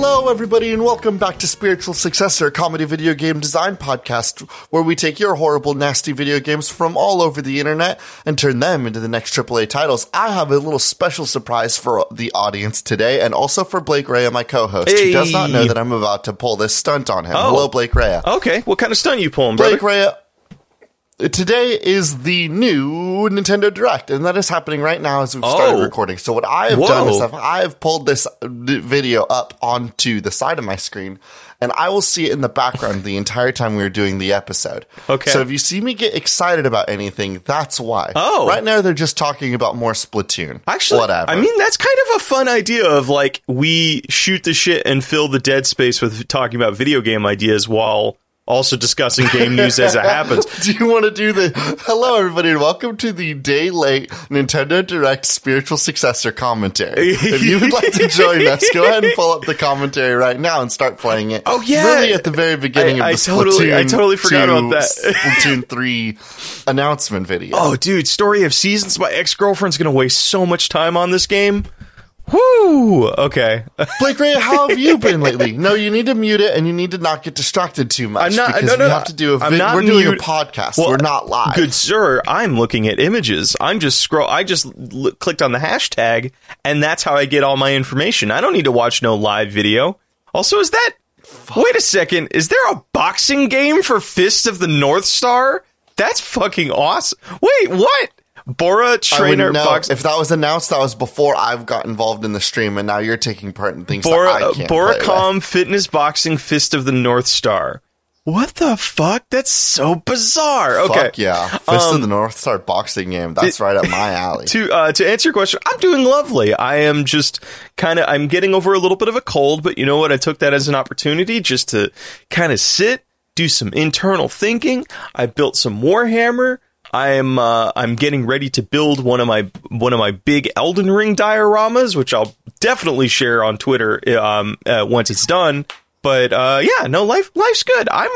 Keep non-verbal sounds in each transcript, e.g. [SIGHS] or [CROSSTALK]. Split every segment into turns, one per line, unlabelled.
Hello, everybody, and welcome back to Spiritual Successor, a comedy video game design podcast where we take your horrible, nasty video games from all over the internet and turn them into the next AAA titles. I have a little special surprise for the audience today, and also for Blake Rea, my co-host, who does not know that I'm about to pull this stunt on him.
Oh.
Hello, Blake Rea.
Okay, what kind of stunt you pulling, brother?
Blake Rea. Today is the new Nintendo Direct, and that is happening right now as we've started
Oh.
recording. So what I have
Whoa.
done is I've, I have pulled this video up onto the side of my screen, and I will see it in the background the entire time we are doing the episode.
Okay.
So if you see me get excited about anything, that's why.
Oh.
Right now they're just talking about more Splatoon.
Actually,
whatever.
I mean, that's kind of a fun idea of like we shoot the shit and fill the dead space with talking about video game ideas while also discussing game news as it happens. [LAUGHS]
Do you want to do the hello everybody and welcome to the day late Nintendo Direct spiritual successor commentary? if you would like to join us, go ahead and pull up the commentary right now and start playing it.
Oh, yeah.
really at the very beginning
I-
of the
I totally-
Splatoon
I totally forgot
2
about that.
Splatoon three announcement video.
Oh, dude, Story of Seasons. My ex girlfriend's gonna waste so much time on this game. Whoo! Okay. [LAUGHS]
Blake Ray, how have you been lately? No, you need to mute it and you need to not get distracted too much
I'm not-
because
no, no,
we have to do a
I'm not
we're doing a podcast.
Well,
we're not live.
Good sir, I'm looking at images. I'm just scroll. I just l- clicked on the hashtag, and that's how I get all my information. I don't need to watch no live video. Also, is that? Wait a second. Is there a boxing game for Fist of the North Star? That's fucking awesome. Wait, what? Bora trainer box.
If that was announced, that was before I've got involved in the stream, and now you're taking part in things that
Bora,
I can't play with.
Boracom Fitness Boxing Fist of the North Star. What the fuck? That's so bizarre. Okay.
Fuck yeah. Fist of the North Star boxing game. That's right up my alley. [LAUGHS]
to uh, to answer your question, I'm doing lovely. I am just kind of I'm getting over a little bit of a cold, but you know what? I took that as an opportunity just to kind of sit, do some internal thinking. I built some Warhammer. I'm uh, I'm getting ready to build one of my one of my big Elden Ring dioramas, which I'll definitely share on Twitter um, uh, once it's done. But uh, yeah, no, life life's good. I'm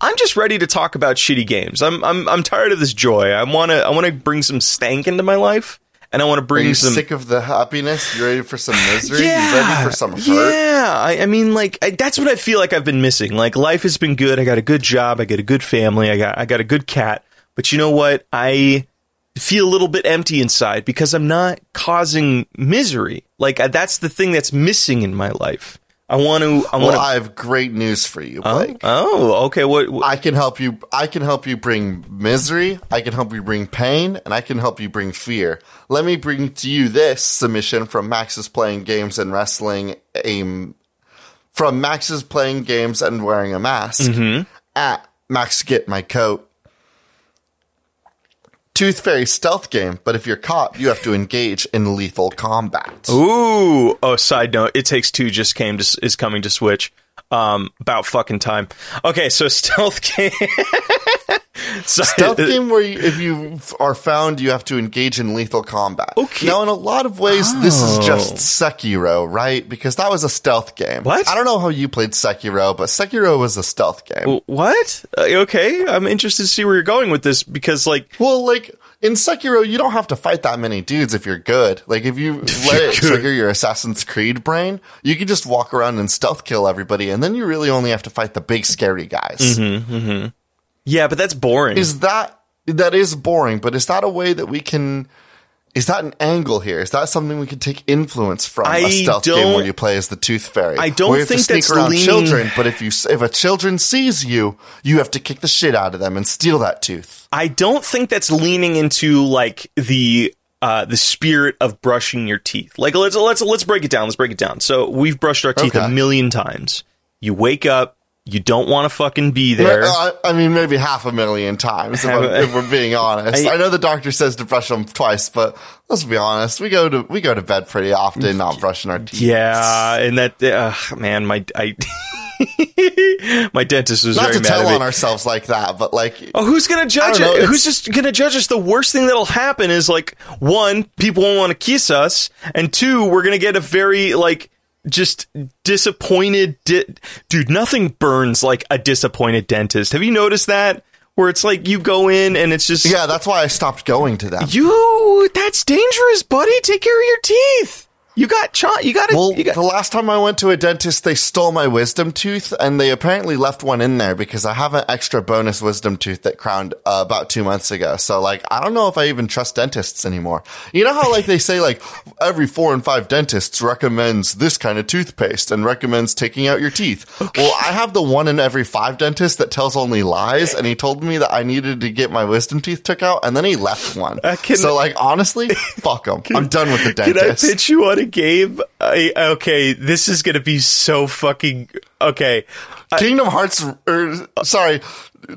I'm just ready to talk about shitty games. I'm I'm I'm tired of this joy. I want to I want to bring some stank into my life, and I want to
Are
bring
you
some.
sick of the happiness? You ready for some misery?
yeah,
You ready for some hurt?
Yeah, I, I mean, like I, that's what I feel like I've been missing. Like life has been good. I got a good job. I got a good family. I got I got a good cat. But you know what? I feel a little bit empty inside because I'm not causing misery. Like uh, that's the thing that's missing in my life. I want to. I want
Well,
to.
I have great news for you, Blake.
Oh, okay. What? what
I can help you. I can help you bring misery. I can help you bring pain, and I can help you bring fear. Let me bring to you this submission from Max's playing games and wrestling aim. From Max's playing games and wearing a mask at Max get my coat. Tooth Fairy stealth game, but if you're caught, you have to engage in lethal combat.
Ooh. Oh, side note, It Takes Two just came to is coming to Switch. Um, about fucking time. Okay, so [LAUGHS] stealth game. [LAUGHS] so,
stealth game where you, if you are found, you have to engage in lethal combat.
Okay.
Now, in a lot of ways, this is
Oh.
just Sekiro, right? Because that was a stealth game.
What?
I don't know how you played Sekiro, but Sekiro was a stealth game.
What? Uh, okay, I'm interested to see where you're going with this because, like,
Well, like in Sekiro, you don't have to fight that many dudes if you're good. Like if you [LAUGHS] let it
good.
trigger your Assassin's Creed brain, you can just walk around and stealth kill everybody, and then you really only have to fight the big scary guys.
Mm-hmm. Yeah, but that's boring.
Is that that is boring? But is that a way that we can? Is that an angle here? Is that something we can take influence from
I
a stealth game where you play as the Tooth Fairy?
I don't
where you have
think
to sneak
that's
around
leaning-
children. But if you if a children sees you, you have to kick the shit out of them and steal that tooth.
I don't think that's leaning into like the uh, the spirit of brushing your teeth. Like let's let's let's break it down. Let's break it down. So we've brushed our teeth
Okay.
a million times. You wake up, you don't want to fucking be there.
I, I mean, maybe half a million times if, if we're being honest.
I-
I, know the doctor says to brush them twice, but let's be honest. We go to we go to bed pretty often, not brushing our teeth.
Yeah, and that uh, man, my I [LAUGHS] my dentist was
Not
very
to
mad
tell
at me.
on ourselves like that, but like
Oh, who's gonna judge
know,
it? Who's just gonna judge us? The worst thing that'll happen is like one, people won't want to kiss us, and two, we're gonna get a very like just disappointed. Di- Dude, nothing burns like a disappointed dentist. Have you noticed that? Where it's like you go in and it's just
yeah, that's why I stopped going to them.
you. That's dangerous, buddy. Take care of your teeth. You got cha- you got it.
Well,
you got
the last time I went to a dentist, they stole my wisdom tooth, and they apparently left one in there because I have an extra bonus wisdom tooth that crowned uh, about two months ago. So, like, I don't know if I even trust dentists anymore. You know how, like, they say, like, every four and five dentists recommends this kind of toothpaste and recommends taking out your teeth. Well, I have the one in every five dentists that tells only lies, and he told me that I needed to get my wisdom teeth took out, and then he left one.
Uh, can-
so, like, honestly, fuck him. [LAUGHS] I'm done with the
Can
dentist.
I pitch you on a game? I, okay, this is gonna be so fucking okay.
Kingdom Hearts, or sorry,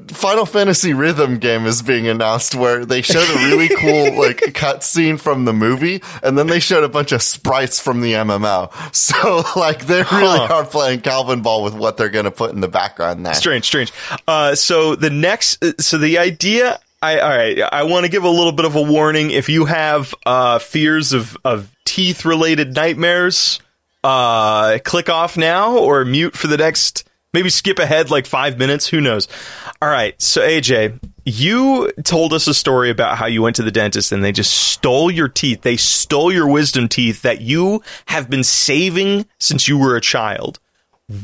Final Fantasy Rhythm game is being announced where they showed a really [LAUGHS] cool like cutscene from the movie, and then they showed a bunch of sprites from the MMO. [LAUGHS] So like they really
Huh.
are playing Calvin Ball with what they're going to put in the background there.
Strange, strange. Uh, so the next, uh, so the idea. I, all right, I want to give a little bit of a warning. If you have uh, fears of, of teeth related nightmares, uh, click off now or mute for the next, maybe skip ahead like five minutes. Who knows? All right. So, AJ, you told us a story about how you went to the dentist and they just stole your teeth. They stole your wisdom teeth that you have been saving since you were a child.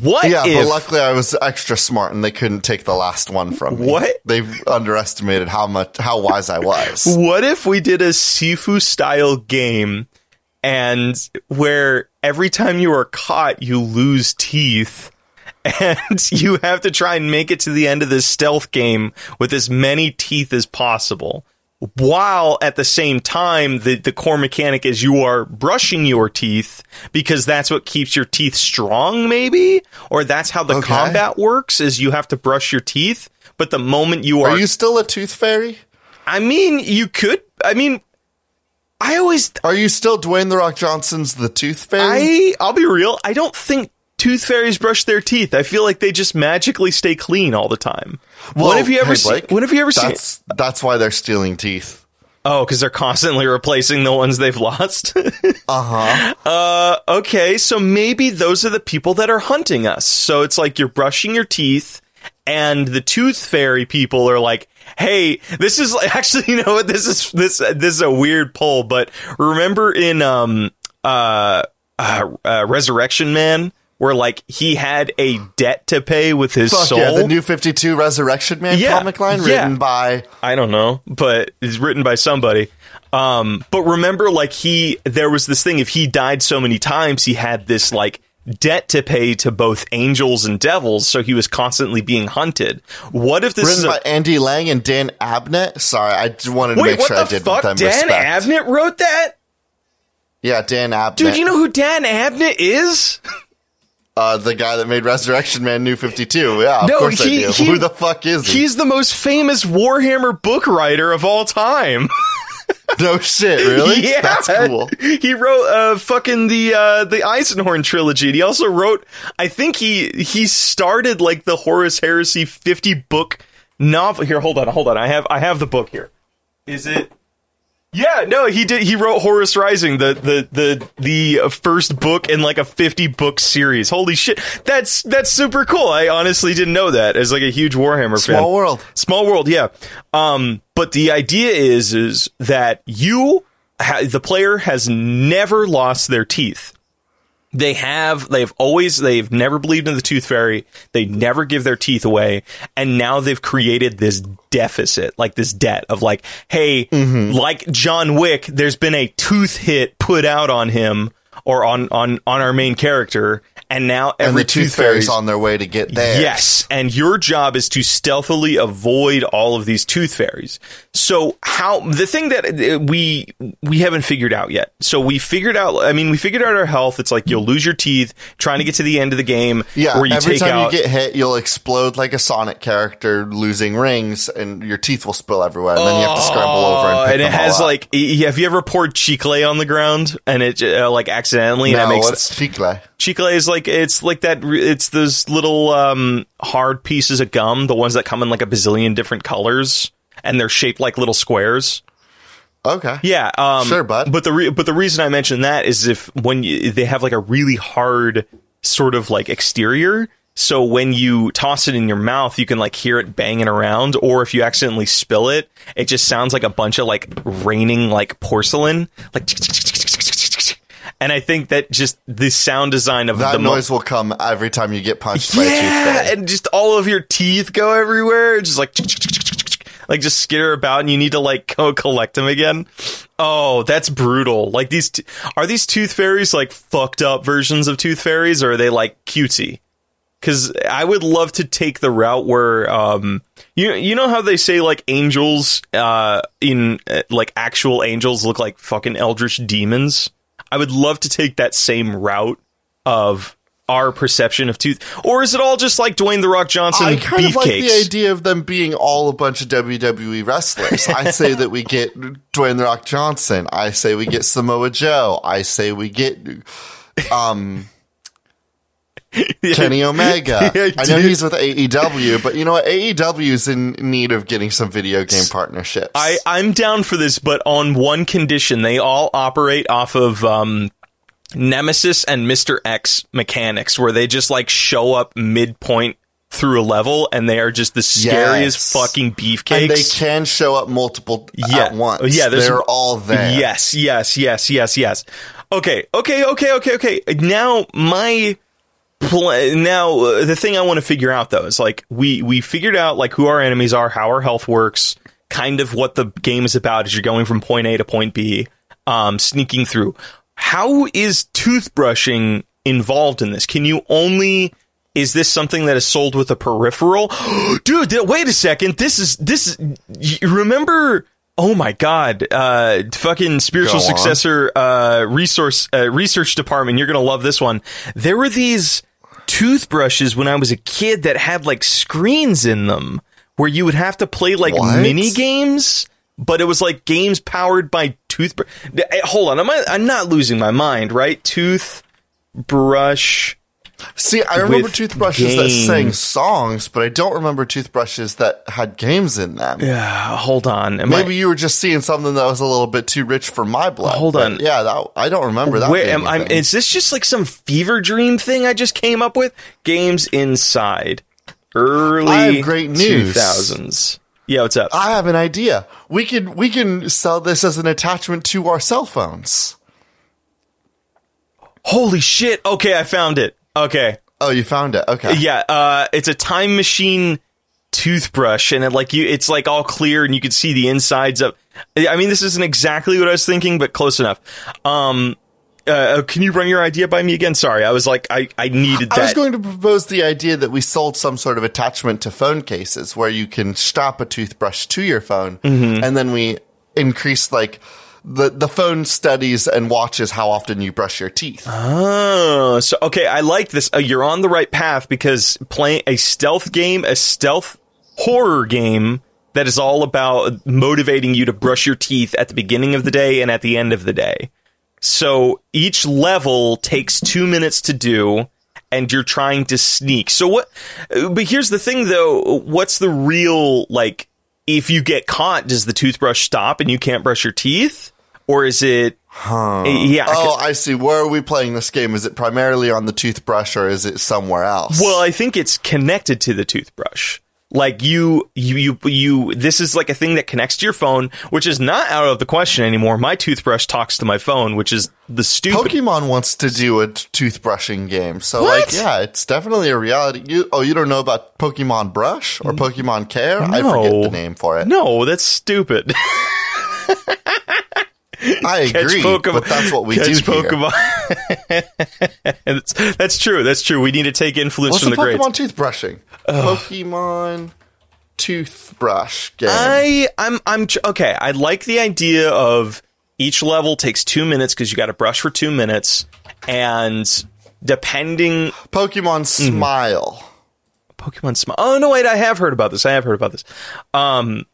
What
Yeah,
if
but luckily I was extra smart and they couldn't take the last one from me.
What?
They've underestimated how much how wise I was.
What if we did a Sifu style game and where every time you are caught, you lose teeth [LAUGHS] and you have to try and make it to the end of this stealth game with as many teeth as possible? While at the same time, the, the core mechanic is you are brushing your teeth because that's what keeps your teeth strong, maybe? Or that's how the
Okay.
combat works is you have to brush your teeth. But the moment you are
Are you still a tooth fairy?
I mean, you could. I mean, I always.
Are you still Dwayne the Rock Johnson's the tooth fairy?
I. I'll be real. I don't think tooth fairies brush their teeth. I feel like they just magically stay clean all the time. when have you ever
hey,
seen? When have you ever seen?
That's that's why they're stealing teeth.
Oh, because they're constantly replacing the ones they've lost. [LAUGHS]
Uh huh.
uh, okay, so maybe those are the people that are hunting us. So it's like you're brushing your teeth, and the tooth fairy people are like, "Hey, this is [LAUGHS] actually, you know what? This is this this is a weird poll, but remember in um uh, uh, uh Resurrection Man." Where like he had a debt to pay with his
Fuck
soul.
yeah, the New Fifty Two Resurrection Man
Yeah,
comic line
yeah.
written by
I don't know, but it's written by somebody. Um, but remember, like he, there was this thing. If he died so many times, he had this like debt to pay to both angels and devils, so he was constantly being hunted. What if this
written
is a,
by Andy Lanning and Dan Abnett. Sorry, I just wanted to
wait?
make sure I did
fuck?
them
Dan
respect.
Abnett wrote that,
Yeah, Dan Abnett.
dude. You know who Dan Abnett is?
uh, the guy that made Resurrection Man New Fifty Two. Yeah, of
No,
course
he-
I do.
he-
Who the fuck is he?
He's the most famous Warhammer book writer of all time. [LAUGHS] [LAUGHS]
no shit, really? [LAUGHS]
Yeah,
That's cool.
He wrote uh fucking the uh the Eisenhorn trilogy. And he also wrote I think he he started like the Horus Heresy 50 book novel. Here, hold on, hold on. I have I have the book here. Is it yeah, no, he did. He wrote Horus Rising, the the the the first book in like a fifty book series. Holy shit, that's that's super cool. I honestly didn't know that as like a huge Warhammer fan.
Small world.
Small world, yeah. Um, but the idea is is that you, ha- the player, has never lost their teeth. They have, they've always, they've never believed in the tooth fairy. They never give their teeth away. And now they've created this deficit, like this debt of like, hey,
Mm-hmm.
like John Wick, there's been a tooth hit put out on him or on, on, on our main character. And now
And
every
the Tooth Fairy's on their way to get there.
Yes, and your job is to stealthily avoid all of these tooth fairies. So how the thing that uh, we we haven't figured out yet. So we figured out. I mean, we figured out our health. It's like you'll lose your teeth trying to get to the end of the game.
Yeah,
where you
every
take
time
out.
you get hit, you'll explode like a Sonic character losing rings, and your teeth will spill everywhere, and then you have to scramble over and
Oh, and it has like, have you ever poured chicle on the ground and it uh, like accidentally and
no,
it makes
what's chicle?
Chicle is like it's like that. It's those little um, hard pieces of gum, the ones that come in like a bazillion different colors, and they're shaped like little squares.
Okay,
Yeah, um,
Sure, bud.
But the re- but the reason I mention that is if when you, they have like a really hard sort of like exterior. So when you toss it in your mouth, you can like hear it banging around, or if you accidentally spill it, it just sounds like a bunch of like raining like porcelain, like And I think that just the sound design of
That
the mo-
noise will come every time you get punched by a tooth
yeah, and just all of your teeth go everywhere, just like like just skitter about, and you need to like go collect them again. Oh, that's brutal. Like these t- are these tooth fairies like fucked up versions of tooth fairies, or are they like cutesy? Because I would love to take the route where um you you know how they say like angels uh in uh, like actual angels look like fucking eldritch demons. I would love to take that same route of our perception of tooth, or is it all just like Dwayne the Rock Johnson
I kind of like the idea of them being all a bunch of WWE wrestlers. I say that we get Dwayne the Rock Johnson. I say we get Samoa Joe. I say we get um [LAUGHS] Kenny Omega. [LAUGHS]
Yeah,
I know he's with AEW, but you know what? AEW is in need of getting some video game partnerships.
I I'm down for this, but on one condition: they all operate off of um, Nemesis and Mister X mechanics, where they just like show up midpoint through a level, and they are just the scariest
Yes.
fucking beefcakes.
and they can show up multiple
Yeah.
at once.
Yeah,
they're all there.
Yes, yes, yes, yes, yes. Okay, okay, okay, okay, okay. Now my pl- now uh, the thing I want to figure out though is like we we figured out like who our enemies are, how our health works, kind of what the game is about as you're going from point A to point B, um, sneaking through. How is toothbrushing involved in this? Can you only is this something that is sold with a peripheral? [GASPS] Dude, th- wait a second. This is this is you remember Oh my god. Uh fucking spiritual successor uh resource uh, research department. You're going to love this one. There were these toothbrushes when I was a kid that had like screens in them where you would have to play like
What?
mini games, but it was like games powered by toothbrush. Eh, hold on, am I, I'm not losing my mind, right? Toothbrush.
See, I remember toothbrushes that sang songs, but I don't remember toothbrushes that had games in them.
Yeah, hold on. Am I-
Maybe you were just seeing something that was a little bit too rich for my blood.
Hold on.
Yeah, that, I don't remember that.
Where am I? Is this just like some fever dream thing I just came up with? Games inside early
I have great news.
2000s. Yeah, what's up?
I have an idea. We can we can sell this as an attachment to our cell phones.
Holy shit! Okay, I found it. Okay,
Oh, you found it. Okay.
yeah, uh, it's a time machine toothbrush, and it like you, it's like all clear, and you can see the insides of. I mean, this isn't exactly what I was thinking, but close enough. Um, uh, can you run your idea by me again? Sorry, I was like, I I needed that.
I was going to propose the idea that we sold some sort of attachment to phone cases where you can strap a toothbrush to your phone
Mm-hmm.
and then we increase like the the phone studies and watches how often you brush your teeth.
Oh, so okay, I like this. Uh, you're on the right path because playing a stealth game, a stealth horror game that is all about motivating you to brush your teeth at the beginning of the day and at the end of the day. So each level takes two minutes to do, and you're trying to sneak. So what? uh, But here's the thing, though. What's the real like? If you get caught, does the toothbrush stop and you can't brush your teeth, or is it? Eh, yeah.
Oh, I see. Where are we playing this game? Is it primarily on the toothbrush or is it somewhere else?
Well, I think it's connected to the toothbrush. Like you, you, you, you. This is like a thing that connects to your phone, which is not out of the question anymore. My toothbrush talks to my phone, which is the stupid.
Pokemon wants to do a t- toothbrushing game. So
What?
like, yeah, it's definitely a reality. You, oh, you don't know about Pokemon Brush or Pokemon Care? I forget
No.
the name for it.
no, that's stupid. [LAUGHS]
I [LAUGHS]
Catch
agree,
Pokemon.
but that's what we
catch
do here.
Pokemon. [LAUGHS] that's, that's true. That's true. We need to take influence
What's
from
the
the greats.
Pokemon toothbrushing? Pokemon toothbrush game.
I I'm I'm okay. I like the idea of each level takes two minutes because you got to brush for two minutes, and depending
Pokemon
Mm-hmm.
Smile.
Pokemon Smile. Oh no, wait, I have heard about this. I have heard about this. Um,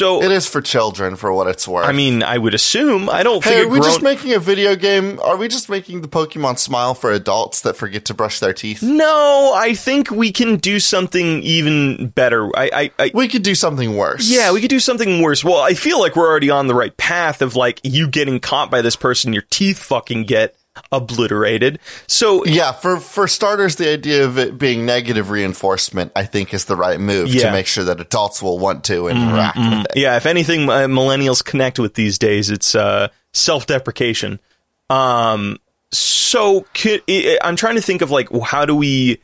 so
It is for children, for what it's worth.
I mean, I would assume. I don't
Hey,
think
are we
grown-
just making a video game? Are we just making the Pokemon Smile for adults that forget to brush their teeth?
No, I think we can do something even better. I, I, I
We could do something worse.
yeah, we could do something worse. Well, I feel like we're already on the right path of like you getting caught by this person, your teeth fucking get obliterated. So
Yeah, for for starters, the idea of it being negative reinforcement, I think, is the right move
Yeah. Mm-hmm,
to make sure that adults will want to interact with it.
yeah, if anything, uh, millennials connect with these days, it's uh, self-deprecation. Um, So could, I'm trying to think of like how do we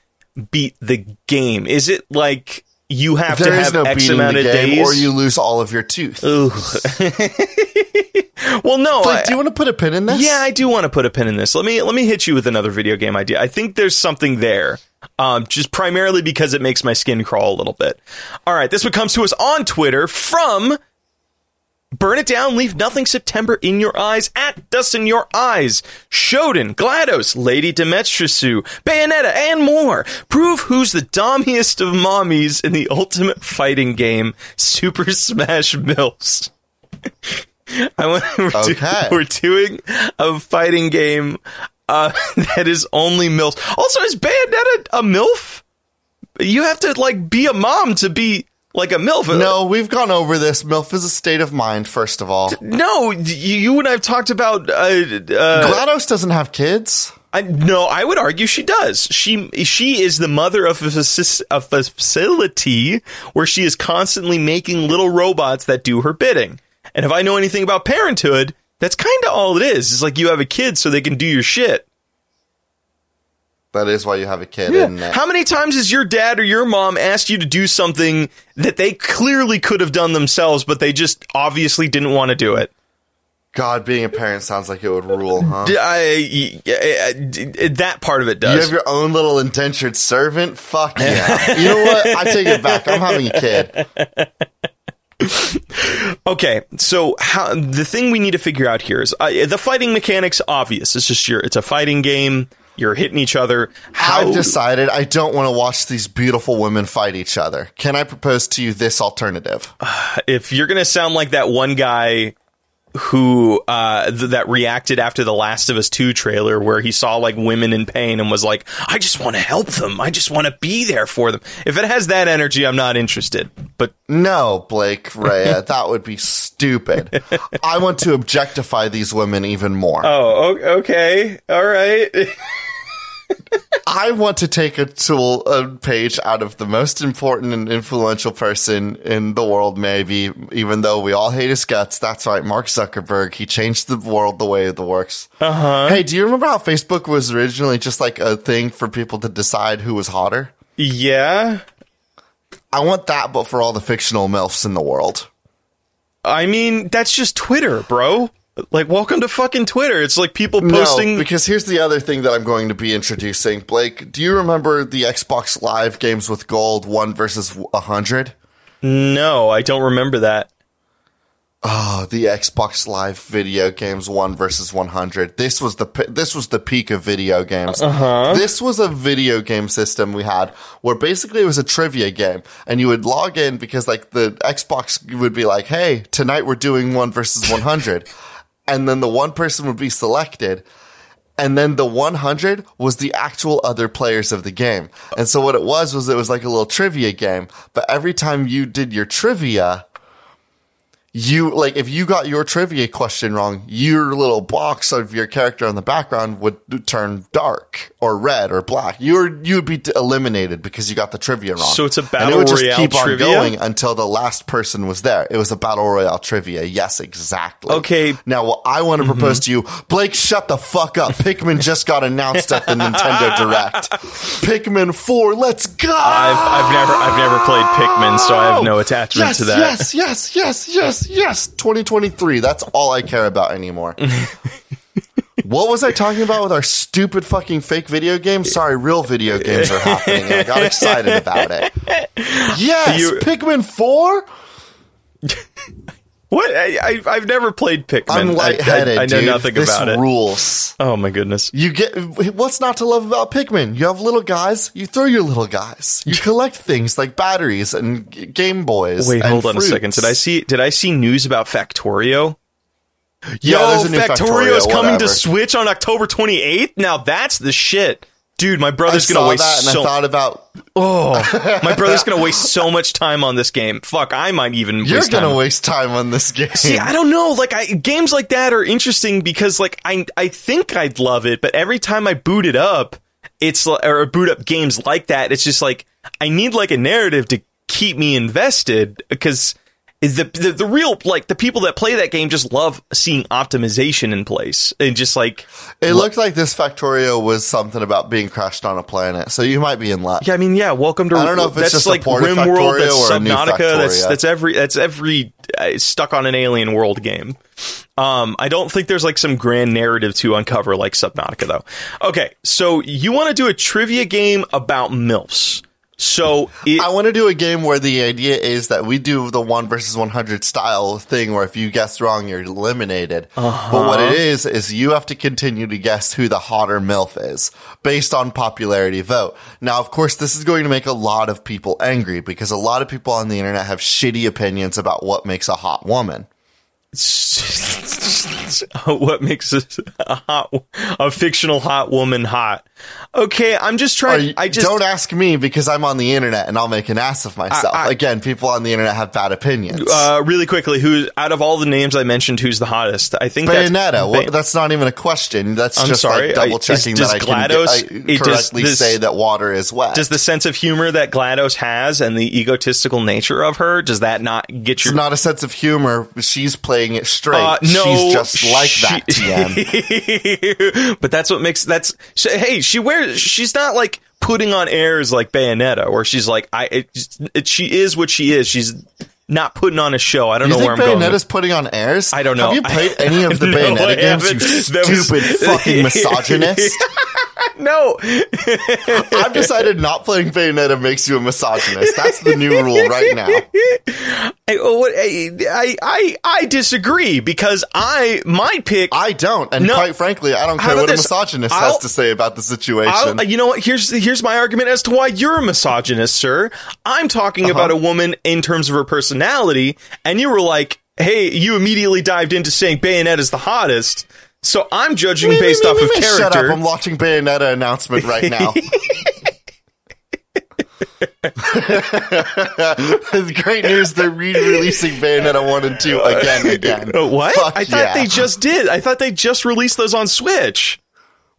beat the game? Is it like you have
There
to
is
have
no
X amount
the
of
game,
days?
or you lose all of your tooth.
Ugh. [LAUGHS] well, no.
Blake,
I-
do you want to put a pin in this?
yeah, I do want to put a pin in this. Let me let me hit you with another video game idea. I think there's something there. Um, just primarily because it makes my skin crawl a little bit. All right, this one comes to us on Twitter from Burn It Down, Leave Nothing September in Your Eyes, at Dust in Your Eyes, Shodan, GLaDOS, Lady Dimitrescu, Bayonetta, and more. Prove who's the dommiest of mommies in the ultimate fighting game, Super [LAUGHS] Smash Mills. [LAUGHS] I want [LAUGHS] we're, do- we're doing a fighting game uh, that is only MILFs. Also, is Bayonetta a MILF? You have to like be a mom to be like a MILF.
No, we've gone over this. MILF is a state of mind, first of all.
No, you, and I have talked about. Uh, uh,
GLaDOS doesn't have kids.
I, no, I would argue she does. She she is the mother of a, a facility where she is constantly making little robots that do her bidding. And if I know anything about parenthood, that's kind of all it is. It's like you have a kid so they can do your shit.
That is why you have a kid, isn't it?
How many times has your dad or your mom asked you to do something that they clearly could have done themselves, but they just obviously didn't want to do it?
God, being a parent sounds like it would rule, huh?
I- I- I- uh, uh, uh, that part of it does.
You have your own little indentured servant? Fuck yeah. [LAUGHS] you know what? I take it back. I'm having a kid. [LAUGHS]
Okay, so how the thing we need to figure out here is uh, the fighting mechanics obvious. It's just your it's a fighting game. You're hitting each other. How
I've decided I don't want to watch these beautiful women fight each other. Can I propose to you this alternative? [SIGHS]
if you're gonna sound like that one guy who uh th- that reacted after the Last of Us 2 trailer where he saw like women in pain and was like, I just want to help them. I just want to be there for them. If it has that energy, I'm not interested. But
No, Blake Rhea, [LAUGHS] that would be stupid. I want to objectify these women even more.
oh, okay, all right. [LAUGHS] [LAUGHS]
I want to take a tool, a page out of the most important and influential person in the world, maybe, even though we all hate his guts. That's right, Mark Zuckerberg. He changed the world the way it works. Uh huh. Hey, do you remember how Facebook was originally just like a thing for people to decide who was hotter?
yeah.
I want that, but for all the fictional MILFs in the world.
I mean, that's just Twitter, bro. Like, welcome to fucking Twitter. It's like people posting.
No, because here's the other thing that I'm going to be introducing. Blake, do you remember the Xbox Live games with gold, one versus 100?
no, I don't remember that.
Oh, the Xbox Live video games one versus 100. This was the this was the peak of video games. Uh-huh. This was a video game system we had where basically it was a trivia game and you would log in because like the Xbox would be like, "Hey, tonight we're doing one versus 100." [LAUGHS] and then the one person would be selected and then the 100 was the actual other players of the game. And so what it was was it was like a little trivia game, but every time you did your trivia, you like if you got your trivia question wrong, your little box of your character on the background would turn dark or red or black. You were you would be eliminated because you got the trivia wrong.
So it's a battle and
it would just
royale
keep on
trivia?
going until the last person was there. It was a battle royale trivia. Yes, exactly.
Okay. Mm-hmm.
Now, what I want to propose to you, Blake, shut the fuck up. Pikmin just got announced at the Nintendo [LAUGHS] Direct. Pikmin Four, let's go.
I've, I've never I've never played Pikmin, so I have no attachment
Yes,
to that.
yes, yes, yes, yes, yes. 2023. That's all I care about anymore. [LAUGHS] what was I talking about with our stupid fucking fake video games? Sorry, real video games are happening. and I got excited about it. Yes,
You-
Pikmin 4?
What? I, I I've never played Pikmin.
I'm
I-
lightheaded,
I, I know
dude.
nothing
this
about it.
rules.
Oh my goodness.
You get what's not to love about Pikmin? You have little guys. You throw your little guys. You [LAUGHS] collect things like batteries and Game Boys.
Wait, hold on
fruits.
a second. Did I see did I see news about Factorio? Yo, Factorio is coming to. Switch on October 28th. Now that's the shit. Dude, my brother's
saw
gonna waste
that and
so
I thought about
Oh, my [LAUGHS] brother's gonna waste so much time on this game. Fuck, I might even.
you're
waste
gonna
time.
waste time on this game.
See, I don't know. Like, I, games like that are interesting because, like, I I think I'd love it, but every time I boot it up, it's or boot up games like that, it's just like I need like a narrative to keep me invested because is the, the the real like the people that play that game just love seeing optimization in place and just like
It looked like this Factorio was something about being crashed on a planet, so you might be in luck.
yeah, I mean, yeah. Welcome to
I don't know if it's just
like
port of
RimWorld, that's
Factorio or a new
Subnautica, that's that's every that's every uh, stuck on an alien world game. Um, I don't think there's like some grand narrative to uncover like Subnautica though. Okay, so you want to do a trivia game about milfs? So it,
I want to do a game where the idea is that we do the one versus 100 style thing where if you guess wrong, you're eliminated. Uh-huh. But what it is, is you have to continue to guess who the hotter MILF is based on popularity vote. Now, of course, this is going to make a lot of people angry because a lot of people on the internet have shitty opinions about what makes a hot woman. [LAUGHS]
what makes a, a hot a fictional hot woman hot? Okay, I'm just trying.
you-
I just
don't ask me because I'm on the internet and I'll make an ass of myself.
I-
Again, people on the internet have bad opinions.
uh, really quickly. Who out of all the names I mentioned, who's the hottest? I think that's
Bayonetta. Well,
Ba-
that's not even a question. That's
I'm
just
sorry,
like double checking
is-
that I can
GLaDOS-
get,
it-
I
does
correctly
this-
say that water is wet.
does the sense of humor that GLaDOS has and the egotistical nature of her does that not get your
it's not a sense of humor. She's playing it straight.
Uh, no,
She's just like
she-
that, TM. [LAUGHS]
but that's what makes that's she, hey she wears she's not like putting on airs like Bayonetta or she's like I it, it, she is what she is she's not putting on a show I don't
You
know where I'm going Is
Bayonetta's putting on airs?
I don't know.
Have you played [LAUGHS] any of the
No,
Bayonetta games, you
haven't. Was-
stupid fucking misogynist? [LAUGHS] [LAUGHS]
no [LAUGHS]
I've decided not playing Bayonetta makes you a misogynist. That's the new rule right now. [LAUGHS]
I, oh, I, I I disagree because I my pick
I don't, and
No.
quite frankly, I don't care what a misogynist
I'll-
has to say about the situation.
I'll, you know what? Here's here's my argument as to why you're a misogynist, sir. I'm talking about uh-huh. a woman in terms of her personality, and you were like, "Hey," you immediately dived into saying Bayonetta is the hottest. So I'm judging based off of
me. Shut up!
character.
I'm watching Bayonetta announcement right now. [LAUGHS] Great news! They're re-releasing Bayonetta one and two again, again.
Uh, what?
Fuck
I thought
yeah.
they just did. I thought they just released those on Switch.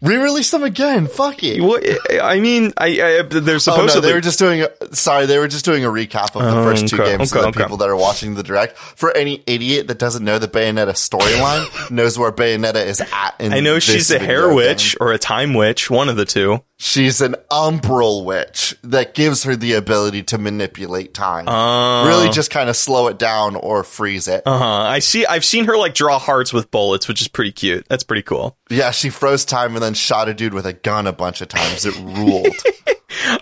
Re-release them again. Fuck it.
What? I mean, I, I they're
oh, supposed
to.
Oh no, they were just doing. A, sorry, they were just doing a recap of the
Oh,
first two
okay,
games
okay,
for the
okay.
people that are watching the direct. For any idiot that doesn't know the Bayonetta storyline, [LAUGHS] knows where Bayonetta is at. In
I know
this
she's a hair witch
game.
or a time witch, one of the two.
She's an umbral witch that gives her the ability to manipulate time.
Oh.
really, just kind of slow it down or freeze it.
Uh huh. I see. I've seen her like draw hearts with bullets, which is pretty cute. That's pretty cool.
Yeah, she froze time and then shot a dude with a gun a bunch of times. It ruled. [LAUGHS]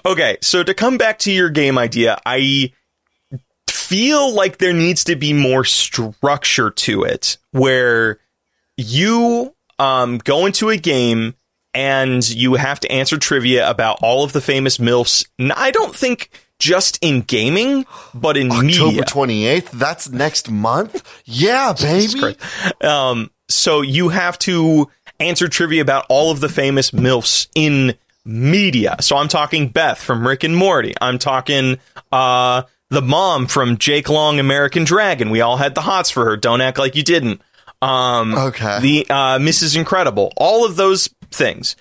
Okay, so to come back to your game idea, I feel like there needs to be more structure to it where you um, go into a game and you have to answer trivia about all of the famous MILFs. I don't think just in gaming, but in
October
media.
28th? That's next month? Yeah, baby.
Um, so you have to answer trivia about all of the famous MILFs in media. So I'm talking Beth from Rick and Morty. I'm talking uh the mom from Jake Long American Dragon. We all had the hots for her. Don't act like you didn't. Um
Okay.
the uh Mrs. Incredible. All of those things.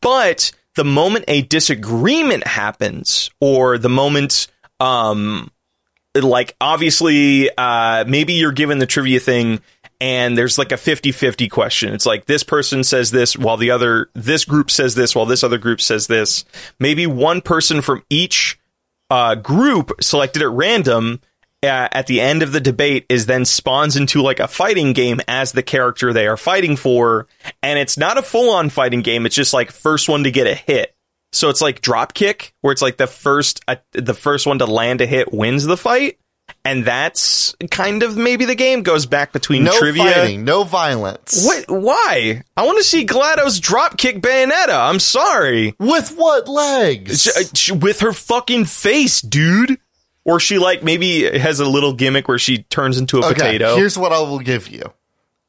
But the moment a disagreement happens or the moment um like obviously uh maybe you're given the trivia thing and there's like a 50-50 question it's like this person says this while the other this group says this while this other group says this maybe one person from each uh group selected at random uh, at the end of the debate is then spawns into like a fighting game as the character they are fighting for and it's not a full-on fighting game it's just like first one to get a hit so it's like drop kick, where it's like the first uh, the first one to land a hit wins the fight, and that's kind of maybe the game goes back between
No
trivia.
fighting, no violence.
What? Why? I want to see Glados drop kick Bayonetta. I'm sorry,
With what legs?
Uh, with her fucking face, dude. Or she like maybe has a little gimmick where she turns into a
okay,
potato.
here's what I will give you.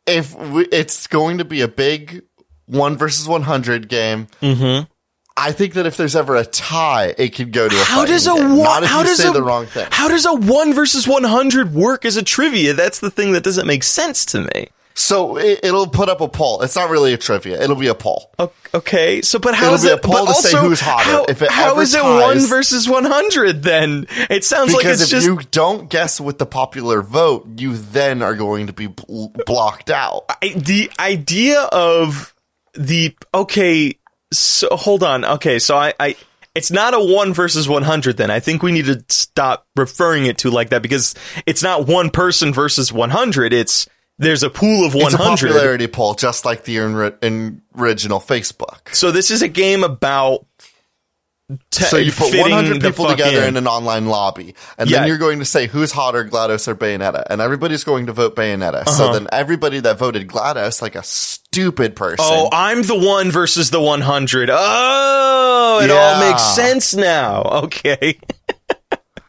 If we, it's going to be a big one versus 100 game,
Mm-hmm.
I think that if there's ever a tie, it could go to a
How does a
game.
one? How does
say
a,
the wrong thing.
How does a one versus one hundred work as a trivia? That's the thing that doesn't make sense to me.
So it, it'll put up a poll. It's not really a trivia. It'll be a poll.
Okay, so but how
It'll
is
be a poll
but
to say
also,
who's hotter.
How,
If it
how is it one versus one hundred? Then it sounds like
Because
it's
if
just
you don't guess with the popular vote, you then are going to be bl- blocked out.
I, the idea of the okay. So hold on. Okay, so I, I it's not a one versus one hundred. Then I think we need to stop referring it to like that because it's not one person versus one hundred. It's there's a pool of one
It's a popularity poll, just like the in- in- original Facebook.
So this is a game about. Te-
So you put 100 people together in.
in.
an online lobby, and
Yeah.
then you're going to say who's hotter, GLaDOS or Bayonetta, and everybody's going to vote Bayonetta.
Uh-huh.
So then everybody that voted GLaDOS, like a stupid person,
Oh, I'm the one versus the 100. Oh, it all makes sense now. Okay. [LAUGHS]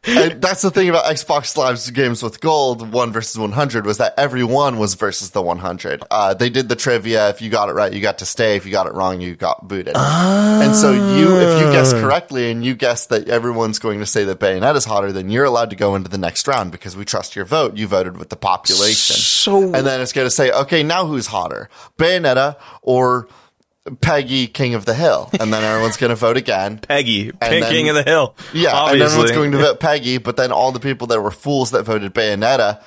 And that's the thing about Xbox Live's games with gold, one versus 100, was that everyone was versus the 100. Uh, they did the trivia. If you got it right, you got to stay. If you got it wrong, you got booted. And so you, if you guess correctly and you guess that everyone's going to say that Bayonetta is hotter, then you're allowed to go into the next round because we trust your vote. You voted with the population.
So
And then it's going to say, okay, now who's hotter? Bayonetta or Peggy King of the Hill? And then everyone's going to vote again. [LAUGHS]
Peggy,
And then-
King of the Hill.
Yeah,
obviously.
and everyone's going to [LAUGHS] vote Peggy, but then all the people that were fools that voted Bayonetta,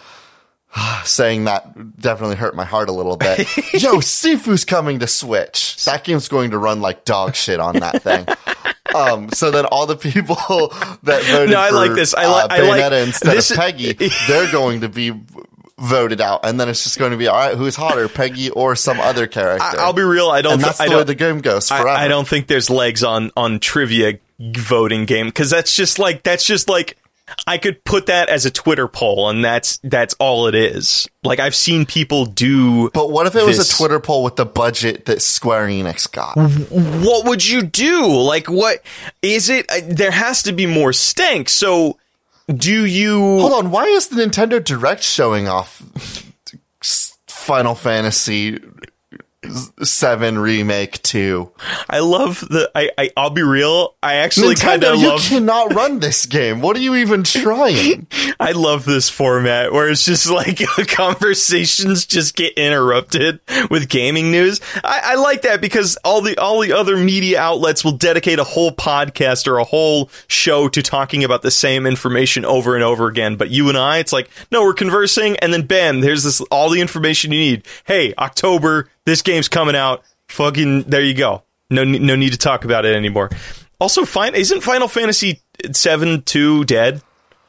[SIGHS] saying that definitely hurt my heart a little bit. [LAUGHS] Yo, Sifu's coming to Switch. That game's going to run like dog shit on that thing. Um, so then all the people that voted
No, I
for,
like this. I li-
uh,
I like-
Bayonetta instead
this-
of Peggy, they're going to be voted out, and then it's just going to be all right. Who's hotter, Peggy or some other character?
I, will be real. I don't.
and that's
I
the
don't,
way the game goes forever.
I, don't think there's legs on on trivia voting game because that's just like that's just like I could put that as a Twitter poll and that's that's all it is. Like I've seen people do.
But what if it was a Twitter poll with the budget that Square Enix got?
what would you do? Like, what is it? uh, There has to be more stank. So, do you?
Hold on, why is the Nintendo Direct showing off Final Fantasy Seven Remake Two?
I love the. I, I I'll be real. I actually kind of
you cannot run this game. What are you even [LAUGHS] trying?
I love this format where it's just like [LAUGHS] conversations just get interrupted with gaming news. I, I like that because all the all the other media outlets will dedicate a whole podcast or a whole show to talking about the same information over and over again. But you and I, it's like no, we're conversing, and then bam, there's this all the information you need. Hey, October, this game's coming out. Fucking there you go. No no need to talk about it anymore. Also, fine, isn't Final Fantasy seven two dead?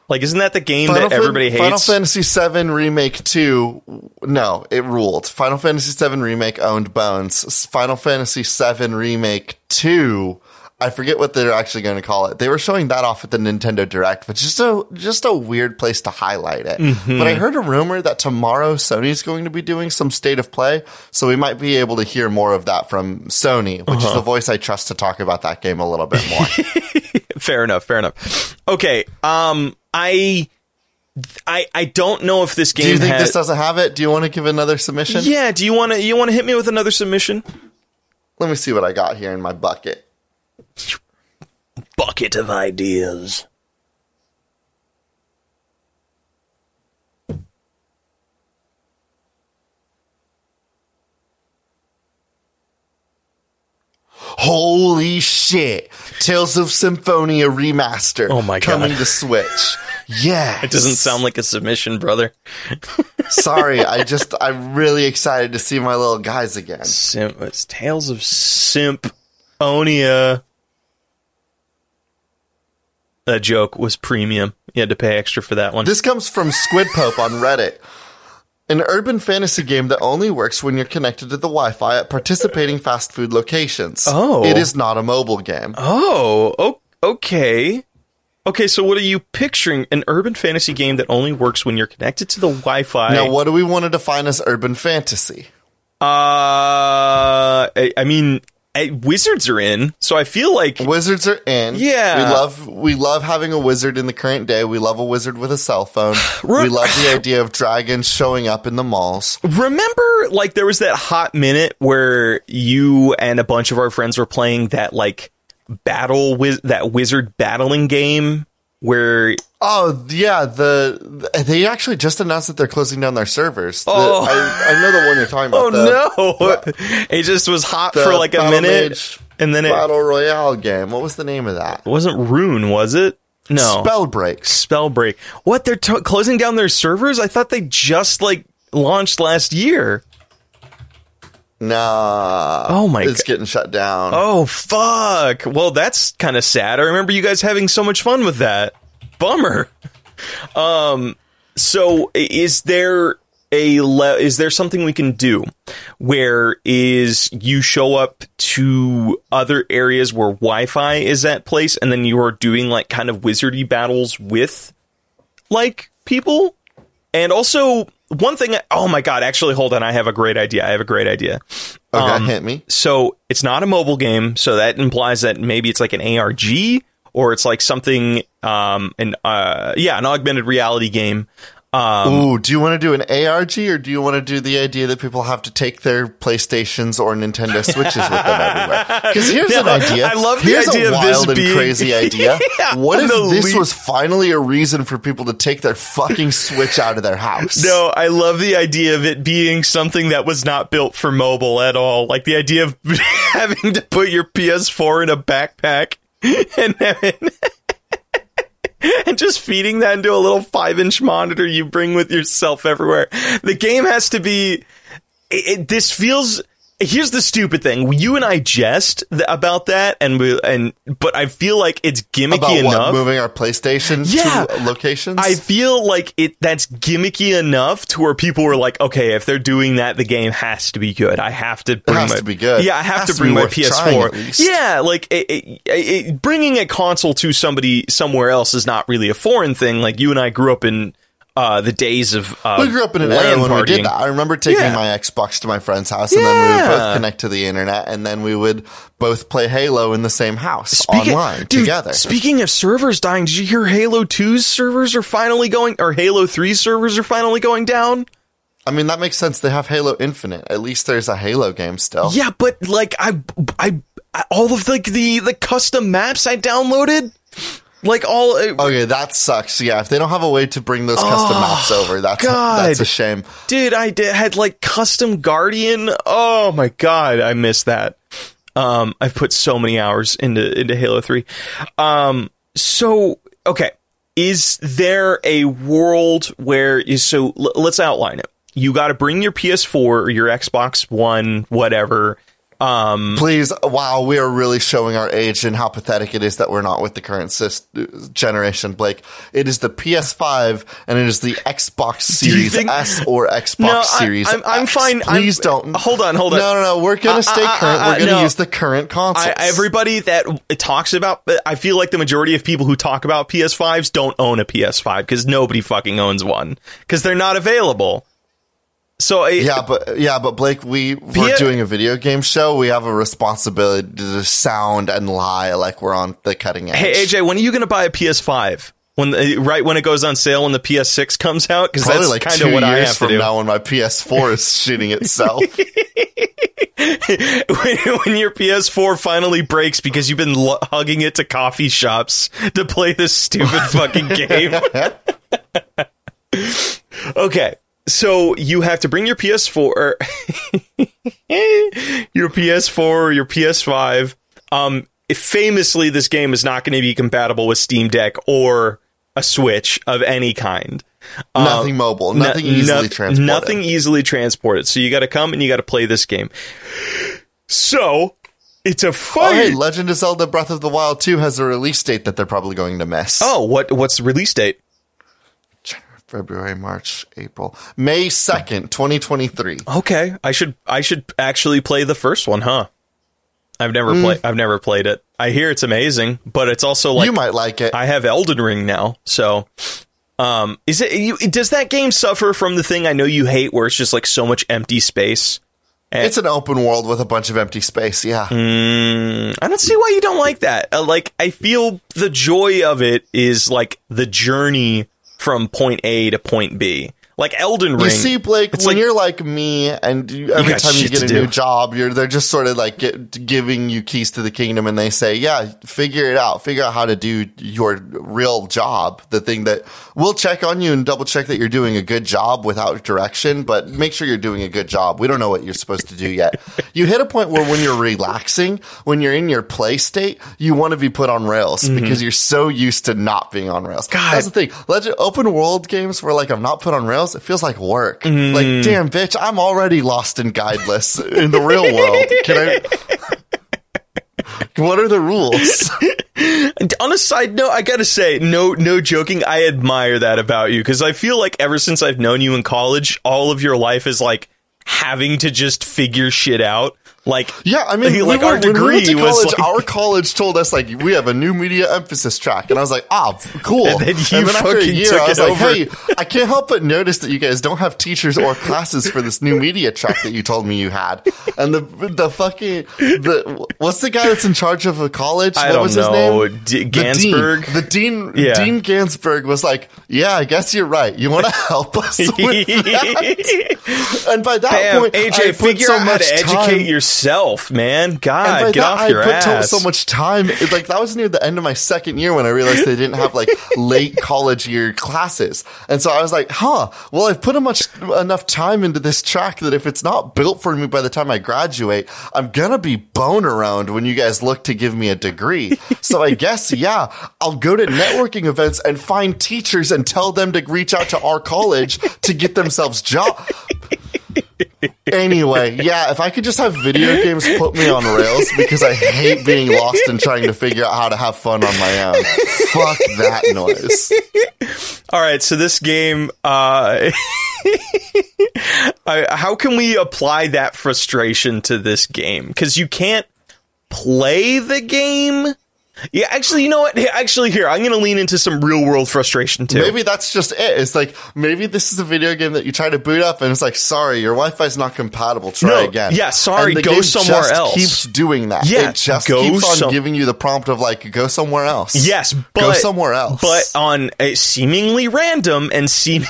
Like, isn't that the game
Final,
that everybody
Fan- Final? Fantasy VII Remake 2, no, it ruled. Final Fantasy VII Remake owned Bones. Final Fantasy VII Remake 2, I forget what they're actually going to call it. They were showing that off at the Nintendo Direct, but just a, just a weird place to highlight it.
Mm-hmm.
But I heard a rumor that tomorrow Sony's going to be doing some state of play, so we might be able to hear more of that from Sony, which
Uh-huh.
is the voice I trust to talk about that game a little bit more. [LAUGHS]
fair enough. Fair enough. Okay. Um, I, I, I don't know if this game.
Do you think
has-
this doesn't have it? Do you want to give another submission?
Yeah. Do you want to? You want to hit me with another submission?
Let me see what I got here in my bucket.
Bucket of ideas.
Holy shit! Tales of Symphonia remaster.
Oh my God.
Coming to Switch. Yeah. [LAUGHS]
It doesn't sound like a submission, brother. [LAUGHS]
Sorry, I just I'm really excited to see my little guys again.
Simp. It's Tales of Symphonia. That joke was premium. You had to pay extra for that one.
This comes from Squid Pope on Reddit. An urban fantasy game that only works when you're connected to the Wi-Fi at participating fast food locations.
Oh.
It is not a mobile game.
Oh, okay. Okay, so what are you picturing? An urban fantasy game that only works when you're connected to the Wi-Fi.
Now, what do we want to define as urban fantasy?
Uh, I, I mean, wizards are in, so I feel like
Wizards are in.
Yeah.
we love we love having a wizard in the current day. We love a wizard with a cell phone. [SIGHS]
Re-
we love the idea of dragons showing up in the malls.
remember, like there was that hot minute where you and a bunch of our friends were playing that like battle with that wizard battling game where
Oh yeah, the, the- they actually just announced that they're closing down their servers. The-
Oh.
I, I know the one you're talking [LAUGHS]
oh
about. the,
no, [LAUGHS] it just was hot for like a minute,
Mage
and then it,
battle royale game. What was the name of that?
it wasn't Rune, was it? No,
Spell breaks.
spell break. What they're t- closing down their servers? I thought they just like launched last year.
Nah.
Oh my
It's
God.
getting shut down.
Oh fuck! Well, that's kind of sad. I remember you guys having so much fun with that. Bummer. [LAUGHS] Um. So, is there a le- is there something we can do where is you show up to other areas where Wi-Fi is at place, and then you are doing like kind of wizardy battles with like people, and also one thing. Oh my god! Actually, hold on. I have a great idea. I have a great idea.
okay,
um,
hit me.
So it's not a mobile game, so that implies that maybe it's like an ARG or it's like something um an uh yeah, an augmented reality game. Um
Ooh, do you want to do an ARG or do you want to do the idea that people have to take their PlayStations or Nintendo Switches with them everywhere? [LAUGHS] Because here's an idea.
I love the
here's
idea
a
of this
wild and
being-
crazy [LAUGHS] idea.
Yeah,
what if this was finally a reason for people to take their fucking Switch out of their house?
no, I love the idea of it being something that was not built for mobile at all. Like the idea of [LAUGHS] having to put your PS4 in a backpack and having [LAUGHS] and just feeding that into a little five inch monitor you bring with yourself everywhere. The game has to be. It, it- this feels. Here's the stupid thing. You and I jest th- about that, and we, and but I feel like it's gimmicky
About what?
enough.
Moving our PlayStation
Yeah.
to locations?
I feel like it that's gimmicky enough to where people were like, okay, if they're doing that, the game has to be good. I have to bring my,
to be good.
Yeah, I have to bring my PS4.
at.
Yeah, like it, it, it, bringing a console to somebody somewhere else is not really a foreign thing. Like you and I grew up in uh, the days of uh,
we grew up in an era when we did that. I remember taking
Yeah.
my Xbox to my friend's house, and then we would both connect to the internet, and then we would both play Halo in the same house
Speaking-
online
dude,
together.
Speaking of servers dying, did you hear Halo 2's servers are finally going, or Halo 3's servers are finally going down?
I mean, that makes sense. They have Halo Infinite. At least there's a Halo game still.
Yeah, but like I, I, I all of like the the custom maps I downloaded, like all. uh,
Okay, that sucks. Yeah, if they don't have a way to bring those custom maps over, that's
Oh, God.
that's a shame.
Dude, I did, had like custom Guardian. Oh my god, I missed that. Um, I've put so many hours into into Halo Three. Um, so okay, is there a world where is so? L- let's outline it. You got to bring your PS4 or your Xbox One, whatever. Um,
Please, wow, we are really showing our age and how pathetic it is that we're not with the current generation, Blake. It is the PS5 and it is the Xbox Series
think-
S or Xbox
No,
Series
I'm- I'm
X.
fine. I'm-
Please don't.
hold on, hold on.
No, no, no. We're going
Uh,
to stay
uh, uh,
current.
uh,
we're going to
no.
use the current consoles.
I, everybody that talks about, I feel like the majority of people who talk about PS5s don't own a PS5 because nobody fucking owns one because they're not available. So I,
yeah, but yeah, but Blake, we we're doing a video game show. We have a responsibility to sound and lie like we're on the cutting edge.
hey AJ, when are you going to buy a PS5? When the, right when it goes on sale when the PS6 comes out because that's
like
kind of what I have to do.
now when my PS4 is shitting itself. [LAUGHS]
when, when your PS4 finally breaks because you've been lo- hugging it to coffee shops to play this stupid fucking game. [LAUGHS] [LAUGHS] okay, so you have to bring your PS4, [LAUGHS] your PS4 or your PS5. Um, famously, this game is not going to be compatible with Steam Deck or a Switch of any kind.
nothing mobile,
No-
nothing easily
no-
transported.
Nothing easily transported. So you got to come and you got to play this game. So it's a
Oh,
fight.
hey, Legend of Zelda: Breath of the Wild 2 has a release date that they're probably going to miss.
Oh, what what's the release date?
February, March, April, May second, twenty twenty three.
Okay, I should I should actually play the first one, huh? I've never
Hmm.
played I've never played it. I hear it's amazing, but it's also like
you might like it.
I have Elden Ring now, so um is it you, does that game suffer from the thing I know you hate where it's just like so much empty space?
it's an open world with a bunch of empty space. Yeah,
Mm, I don't see why you don't like that. Uh, like, I feel the joy of it is like the journey from point A to point B. like Elden Ring.
You see, Blake, when
like-
you're like me, and you, every
got
time you get a
do.
new job, you're they're just sort of like get, giving you keys to the kingdom, and they say, "Yeah, figure it out. Figure out how to do your real job, the thing that we'll check on you and double check that you're doing a good job without direction, but make sure you're doing a good job. We don't know what you're supposed to do yet. [LAUGHS] you hit a point where when you're relaxing, when you're in your play state, you want to be put on rails because you're so used to not being on rails.
Mm-hmm. God.
That's the thing. Legend open world games where like I'm not put on rails, it feels like work.
Mm.
Like, damn bitch, I'm already lost and guideless in the real world. Can I What are the rules? [LAUGHS]
On a side note, I gotta say, no, no joking. I admire that about you because I feel like ever since I've known you in college, all of your life is like having to just figure shit out. Like,
Yeah, I mean, [LAUGHS]
like
we
our
were, we
degree
went to
was
college,
like,
our [LAUGHS] college told us like we have a new media emphasis track, and I was like, ah, cool.
And then you
after a
fucking
year,
took
I was
it
like,
over.
hey, I can't help but notice that you guys don't have teachers or classes for this new media track that you told me you had. And the the fucking the what's the guy that's in charge of a college?
I
what
don't
was
know,
his name?
D-
The
Gansberg?
dean. The dean.
Yeah.
Dean Gansberg was like, yeah, I guess you're right. You want to help us with [LAUGHS] that? And by that
Damn,
point, I
AJ,
put
figure
so
out how
much
to educate yourself, man.
and
God, get
that,
off
I
your
put
ass.
so much time. It- Like that was near the end of my second year when I realized they didn't have like [LAUGHS] late college year classes, and so I was like, "Huh? Well, I've put a much enough time into this track that if it's not built for me by the time I graduate, I'm gonna be bone around when you guys look to give me a degree. So I guess [LAUGHS] yeah, I'll go to networking events and find teachers and tell them to reach out to our college to get themselves job." Anyway, yeah, if I could just have video games put me on rails because I hate being lost and trying to figure out how to have fun on my own. Fuck that noise.
All right, so this game, uh, [LAUGHS] how can we apply that frustration to this game? Because you can't play the game. Yeah, actually, you know what? Hey, Actually, here I'm going to lean into some real world frustration too.
Maybe that's just it. It's like maybe this is a video game that you try to boot up and it's like, sorry, your Wi-Fi's not compatible. Try
No,
again.
yeah, sorry, go somewhere
just
else.
Keeps doing that.
Yeah,
it just keeps on
some-
giving you the prompt of like, go somewhere else.
Yes, but
go somewhere else.
But on a seemingly random and seeming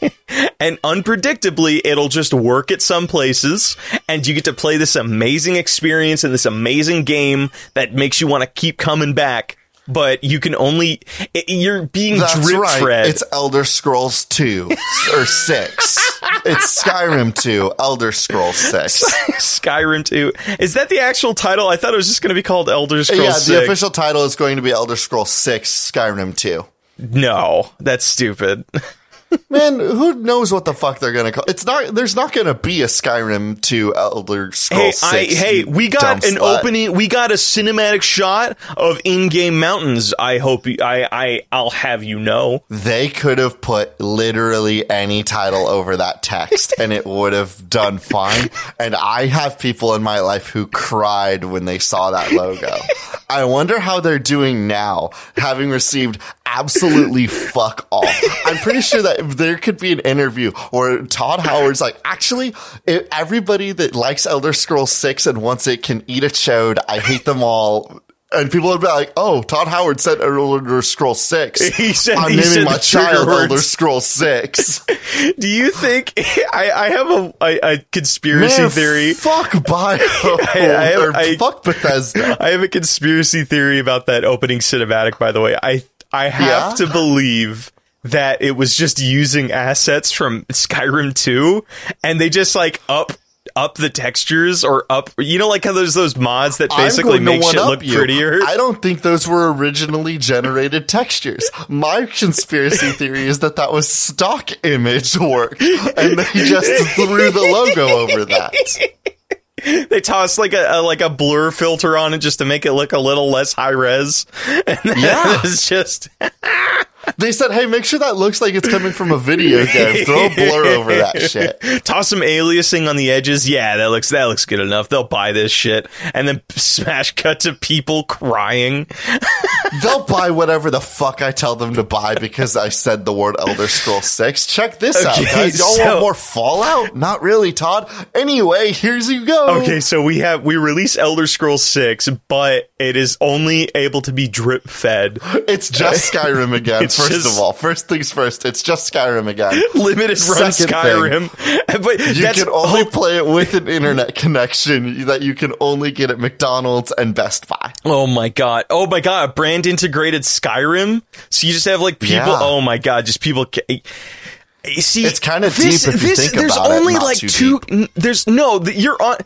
[LAUGHS] and unpredictably, it'll just work at some places, and you get to play this amazing experience and this amazing game that makes you want to keep coming back. But you can only it, you're being
That's
drip
right.
fed.
It's Elder Scrolls 2 [LAUGHS] or 6. It's Skyrim 2, Elder Scrolls 6. [LAUGHS]
Skyrim 2. Is that the actual title? I thought it was just going to be called Elder Scrolls
yeah, the official title is going to be Elder Scrolls 6 Skyrim 2.
no, that's stupid. [LAUGHS] [LAUGHS]
Man, who knows what the fuck they're gonna call it's not there's not gonna be a Skyrim 2 Elder
Hey,
Scrolls
I, hey, we got an
slut.
opening. We got a cinematic shot of in-game mountains. I hope you, I, I, I'll have you know.
They could have put literally any title over that text and it would have done fine. And I have people in my life who cried when they saw that logo. I wonder how they're doing now, having received absolutely fuck off. I'm pretty sure that there could be an interview where Todd Howard's like, actually, everybody that likes Elder Scrolls 6 and wants it can eat a chode. I hate them all. And people would be like, "Oh, Todd Howard said Elder Scrolls 6. [LAUGHS]
He said-
I'm
he
naming
said
my child
words.
Elder Scrolls 6." [LAUGHS]
Do you think I, I have a, a, a conspiracy
Man,
theory?
Fuck Bio. [LAUGHS]
I-
or
I-
fuck Bethesda.
I have a conspiracy theory about that opening cinematic. By the way, I I have
Yeah?
to believe that it was just using assets from Skyrim 2, and they just like up up the textures or up. You know, like how there's those mods that basically make shit look
you.
prettier.
I don't think those were originally generated textures. My conspiracy [LAUGHS] theory is that that was stock image work, and they just threw the logo over that. [LAUGHS] [LAUGHS]
they toss like a, a like a blur filter on it just to make it look a little less high res. [LAUGHS] And then
Yeah.
it's just [LAUGHS]
They said, "Hey, make sure that looks like it's coming from a video game. Throw a blur over that [LAUGHS] shit."
toss some aliasing on the edges. Yeah, that looks that looks good enough. They'll buy this shit, and then [LAUGHS] smash cut to people crying. [LAUGHS]
They'll buy whatever the fuck I tell them to buy because I said the word Elder Scroll 6. Check this out, guys. Y'all
so-
want more Fallout? Not really, Todd. Anyway, here's you go.
Okay, so we have we release Elder Scrolls 6, but it is only able to be drip fed.
It's just Skyrim again,
It's
first
just-
of all. First things first, it's just Skyrim again. [LAUGHS]
Limited run
Second
Skyrim. [LAUGHS] But
You can only play it with an internet connection that you can only get at McDonald's and Best Buy.
Oh my god. Oh my god, a brand integrated Skyrim. So you just have like people
Yeah.
oh my god, just people ca- You See,
It's kinda
this-
deep if you
this-
think
there's
about
only
not
like two. n- There's no. You're on.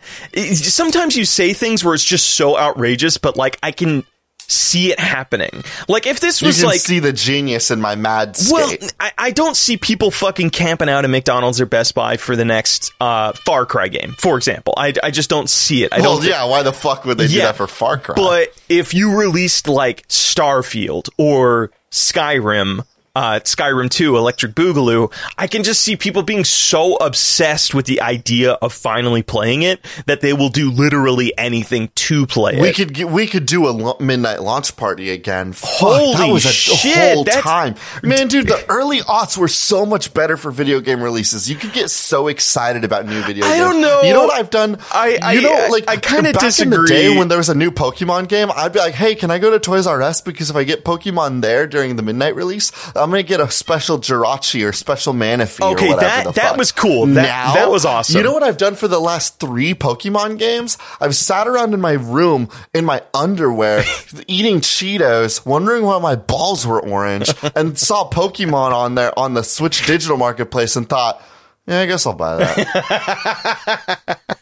Sometimes you say things where it's just so outrageous, but like I can see it happening. Like if this was like
see the genius in my mad skate.
Well, I, I don't see people fucking camping out at McDonald's or Best Buy for the next uh, Far Cry game, for example. I, I just don't see it. I
well,
don't.
yeah, why the fuck would they do that for Far Cry?
But if you released like Starfield or Skyrim, uh, Skyrim 2, Electric Boogaloo, I can just see people being so obsessed with the idea of finally playing it that they will do literally anything to play it.
we
it.
could we could do a lo- midnight launch party again.
Holy
that was a
shit,
whole time, man, dude. The [LAUGHS] early aughts were so much better for video game releases. You could get so excited about new video.
I
games.
don't know.
You know what I've done?
I- I-
you know, like
I kinda
back in the day
disagree.
when there was a new Pokemon game. I'd be like, hey, can I go to Toys R Us because if I get Pokemon there during the midnight release, I'm gonna get a special Jirachi or special Manaphy. or
Okay,
whatever
that- that was cool. That-
Now-
that was awesome.
You know what I've done for the last three Pokemon games? I've sat around in my room in my underwear [LAUGHS] eating Cheetos, wondering why my balls were orange, [LAUGHS] and saw Pokemon on there on the Switch Digital Marketplace and thought, yeah, I guess I'll buy that. [LAUGHS]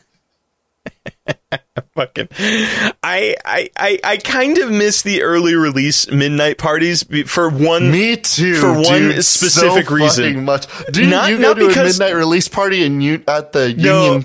[LAUGHS]
fucking I, I I I kind of miss the early release midnight parties for one
Me too.
For one
dude,
specific
so
reason.
Much. Do
Not-
you go
not
to
because-
a midnight release party in U- at the
No.
Union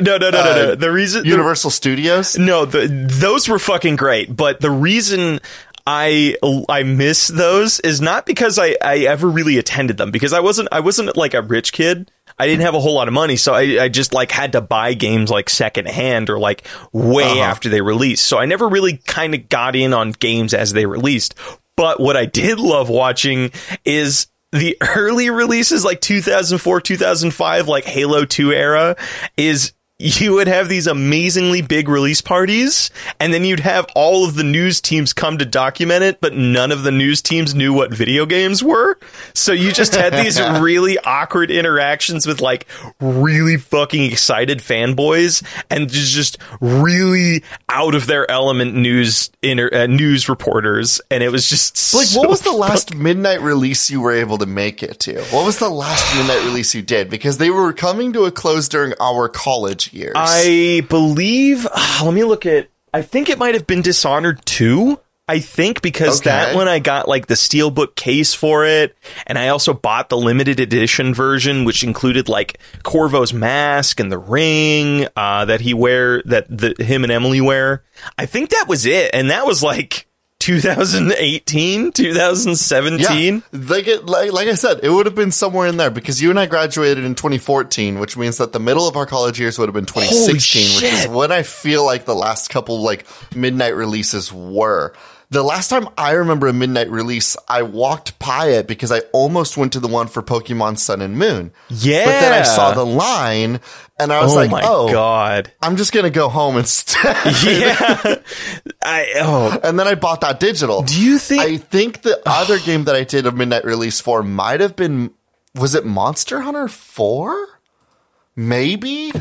no no no no no
uh,
the reason the-
Universal Studios?
no the, those were fucking great but the reason I I miss those is not because I, I ever really attended them because I wasn't I wasn't like a rich kid I didn't have a whole lot of money so I, I just like had to buy games like secondhand or like way
Uh-huh.
after they released so I never really kind of got in on games as they released but what I did love watching is the [LAUGHS] early releases like 2004 2005 like Halo 2 era is you would have these amazingly big release parties and then you'd have all of the news teams come to document it but none of the news teams knew what video games were so you just had these [LAUGHS] really awkward interactions with like really fucking excited fanboys and just just really out of their element news inter- uh, news reporters and it was just
Like,
so
what was the last midnight release you were able to make it to? What was the last midnight release you did? Because they were coming to a close during our college years.
I believe. [SIGHS] let me look at. I think it might have been Dishonored 2. I think because
Okay.
that one I got like the steelbook case for it, and I also bought the limited edition version, which included like Corvo's mask and the ring uh, that he wear that the him and Emily wear. I think that was it, and that was like 2018, 2017.
yeah, like, it, like like I said, it would have been somewhere in there because you and I graduated in 2014, which means that the middle of our college years would have been 2016, which is when I feel like the last couple like midnight releases were. The last time I remember a midnight release, I walked by it because I almost went to the one for Pokemon Sun and Moon.
Yeah.
But then I saw the line and I was
Oh
like,
my
oh,
god!
I'm just gonna go home instead. [LAUGHS]
Yeah, I oh
and then I bought that digital.
Do you think-
I think the [SIGHS] other game that I did a midnight release for might have been was it Monster Hunter 4? Maybe?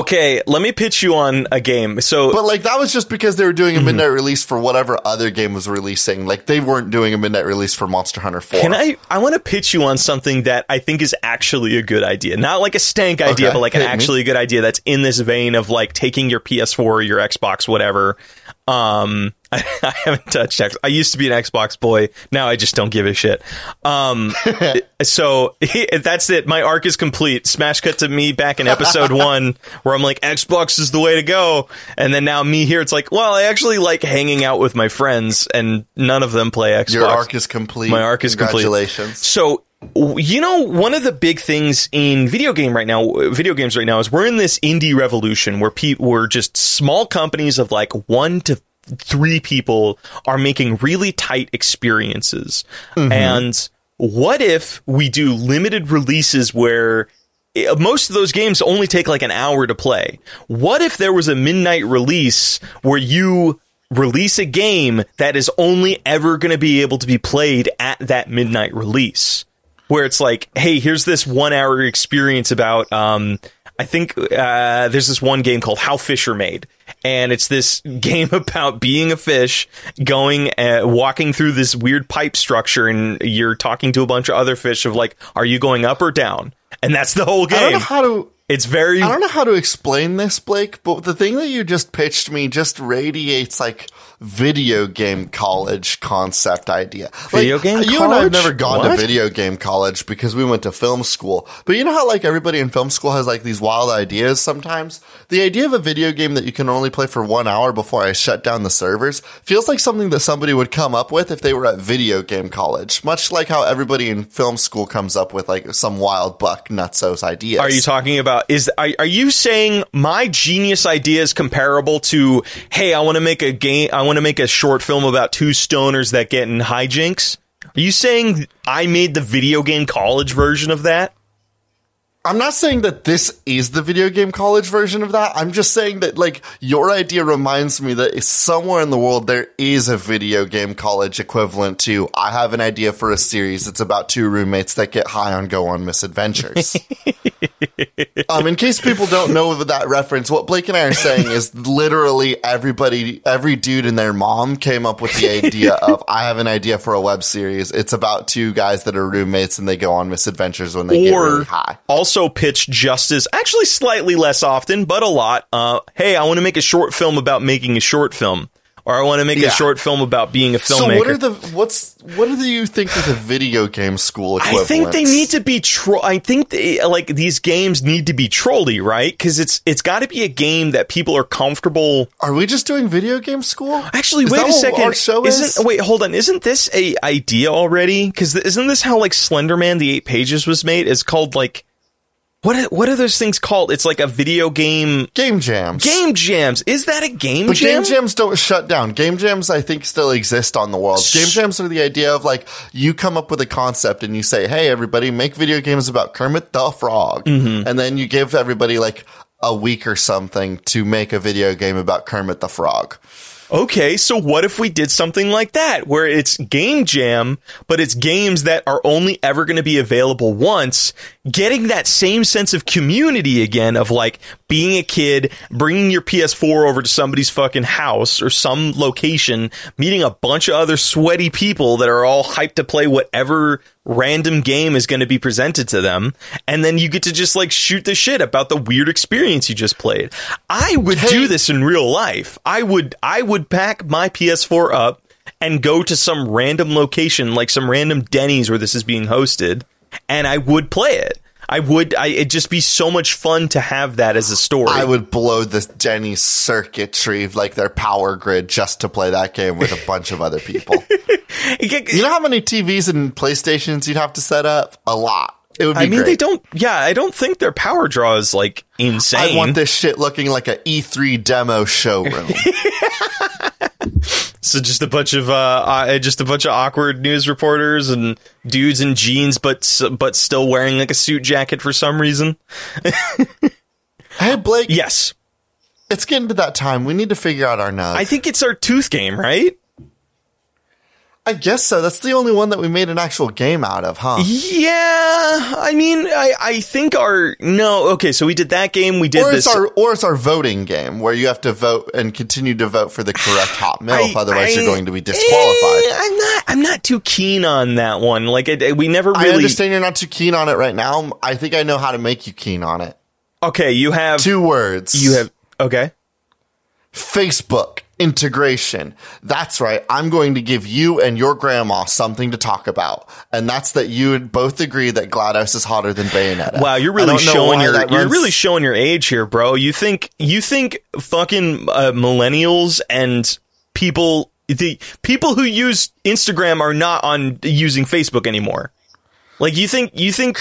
Okay, let me pitch you on a game. So
But like that was just because they were doing a
Mm-hmm.
midnight release for whatever other game was releasing. Like they weren't doing a midnight release for Monster Hunter 4.
Can I? I want to pitch you on something that I think is actually a good idea. Not like a stank idea,
Okay,
but like an
hit me.
good idea that's in this vein of like taking your PS4 or your Xbox, whatever. Um, I, [LAUGHS] I haven't touched Xbox. I used to be an Xbox boy. Now I just don't give a shit. Um, [LAUGHS] so [LAUGHS] that's it. My arc is complete. Smash cut to me back in episode one, where I'm like, Xbox is the way to go, and then now me here. It's like, well, I actually like hanging out with my friends, and none of them play Xbox.
Your arc is complete.
My arc is complete.
Congratulations.
So, you know, one of the big things in video game right now, video games right now, is we're in this indie revolution where people, we're just small companies of like one to three people are making really tight experiences.
Mm-hmm.
And what if we do limited releases where eh, most of those games only take like an hour to play? What if there was a midnight release where you release a game that is only ever going to be able to be played at that midnight release? Where it's like, hey, here's this one hour experience about, um, I think uh, there's this one game called How Fish Are Made, and it's this [LAUGHS] game about being a fish, going, uh, walking through this weird pipe structure, and you're talking to a bunch of other fish of like, are you going up or down? And that's the whole
I don't know
game.
how to.
It's very
I don't know how to explain this, Blake, but the thing that you just pitched me just radiates like video game college concept idea.
Video
like,
game
You and I have never gone
What?
to video game college because we went to film school. But you know how like everybody in film school has like these wild ideas sometimes? The idea of a video game that you can only play for one hour before I shut down the servers feels like something that somebody would come up with if they were at video game college. Much like how everybody in film school comes up with like some wild buck nutsos ideas.
Are you talking about is are, are you saying my genius idea is comparable to hey I want to make a game I want to make a short film about two stoners that get in hijinks? Are you saying I made the video game college version of that?
I'm not saying that this is the video game college version of that. I'm just saying that like your idea reminds me that somewhere in the world there is a video game college equivalent to I have an idea for a series. It's about two roommates that get high on go on misadventures. [LAUGHS] um, in case people don't know that reference, what Blake and I are saying is literally everybody, every dude and their mom came up with the idea of I have an idea for a web series. It's about two guys that are roommates and they go on misadventures when they get
or
really high.
also pitched just as actually slightly less often, but a lot. Uh, hey, I want to make a short film about making a short film, or I want to make
Yeah.
a short film about being a filmmaker.
So what are the what's what do you think is the video game school
I think they need to be tro- I think they, like these games need to be trolly, right? Because it's it's got to be a game that people are comfortable.
Are we just doing video game school?
Actually,
Is
wait a second.
Our show
isn't
is?
wait? Hold on. Isn't this a idea already? Because isn't this how like Slenderman the Eight Pages was made? It's called like what? are- What are those things called? It's like a video game
game jams.
game jams. Is that a game jam?
But
jam?
game jams don't shut down. Game jams, I think, still exist on the world. Game jams are the idea of like you come up with a concept and you say, "Hey, everybody, make video games about Kermit the Frog,"
Mm-hmm.
and then you give everybody like a week or something to make a video game about Kermit the Frog.
Okay, so what if we did something like that, where it's game jam, but it's games that are only ever going to be available once, getting that same sense of community again of like being a kid, bringing your PS4 over to somebody's fucking house or some location, meeting a bunch of other sweaty people that are all hyped to play whatever random game is going to be presented to them, and then you get to just like shoot the shit about the weird experience you just played. I would
Hey.
do this in real life. I would I would pack my PS4 up and go to some random location like some random Denny's where this is being hosted and I would play it. I would I it'd just be so much fun to have that as a story.
I would blow the Denny's circuitry, like their power grid, just to play that game with a bunch of other people. [LAUGHS] You know how many TVs and PlayStations you'd have to set up? A lot. It would be
I mean
great.
they don't yeah, I don't think their power draw is like insane.
I want this shit looking like a E3 demo showroom. [LAUGHS]
So just a bunch of uh, uh, just a bunch of awkward news reporters and dudes in jeans, but but still wearing like a suit jacket for some reason. [LAUGHS]
hey, Blake,
Yes,
it's getting to that time. We need to figure out our nug.
I
I,
think it's our tooth game, right?
Guess so. That's the only one that we made an actual game out of, huh?
Yeah, I mean, I I think our no. Okay, so we did that game. We did
Or
this.
our or it's our voting game where you have to vote and continue to vote for the correct hot [SIGHS] milf,
I-
otherwise
I-
you're going to be disqualified.
Eh, I'm not. I'm not too keen on that one. Like it, we never Really, I
understand you're not too keen on it right now. I think I know how to make you keen on it.
Okay, you have
Two words.
you have okay.
Facebook integration. That's right. I'm going to give you and your grandma something to talk about. And that's that you would both agree that GLaDOS is hotter than Bayonetta.
Wow, you're really showing your you're
runs-
really showing your age here, bro. You think you think fucking uh, millennials and people the people who use Instagram are not on using Facebook anymore. Like you think you think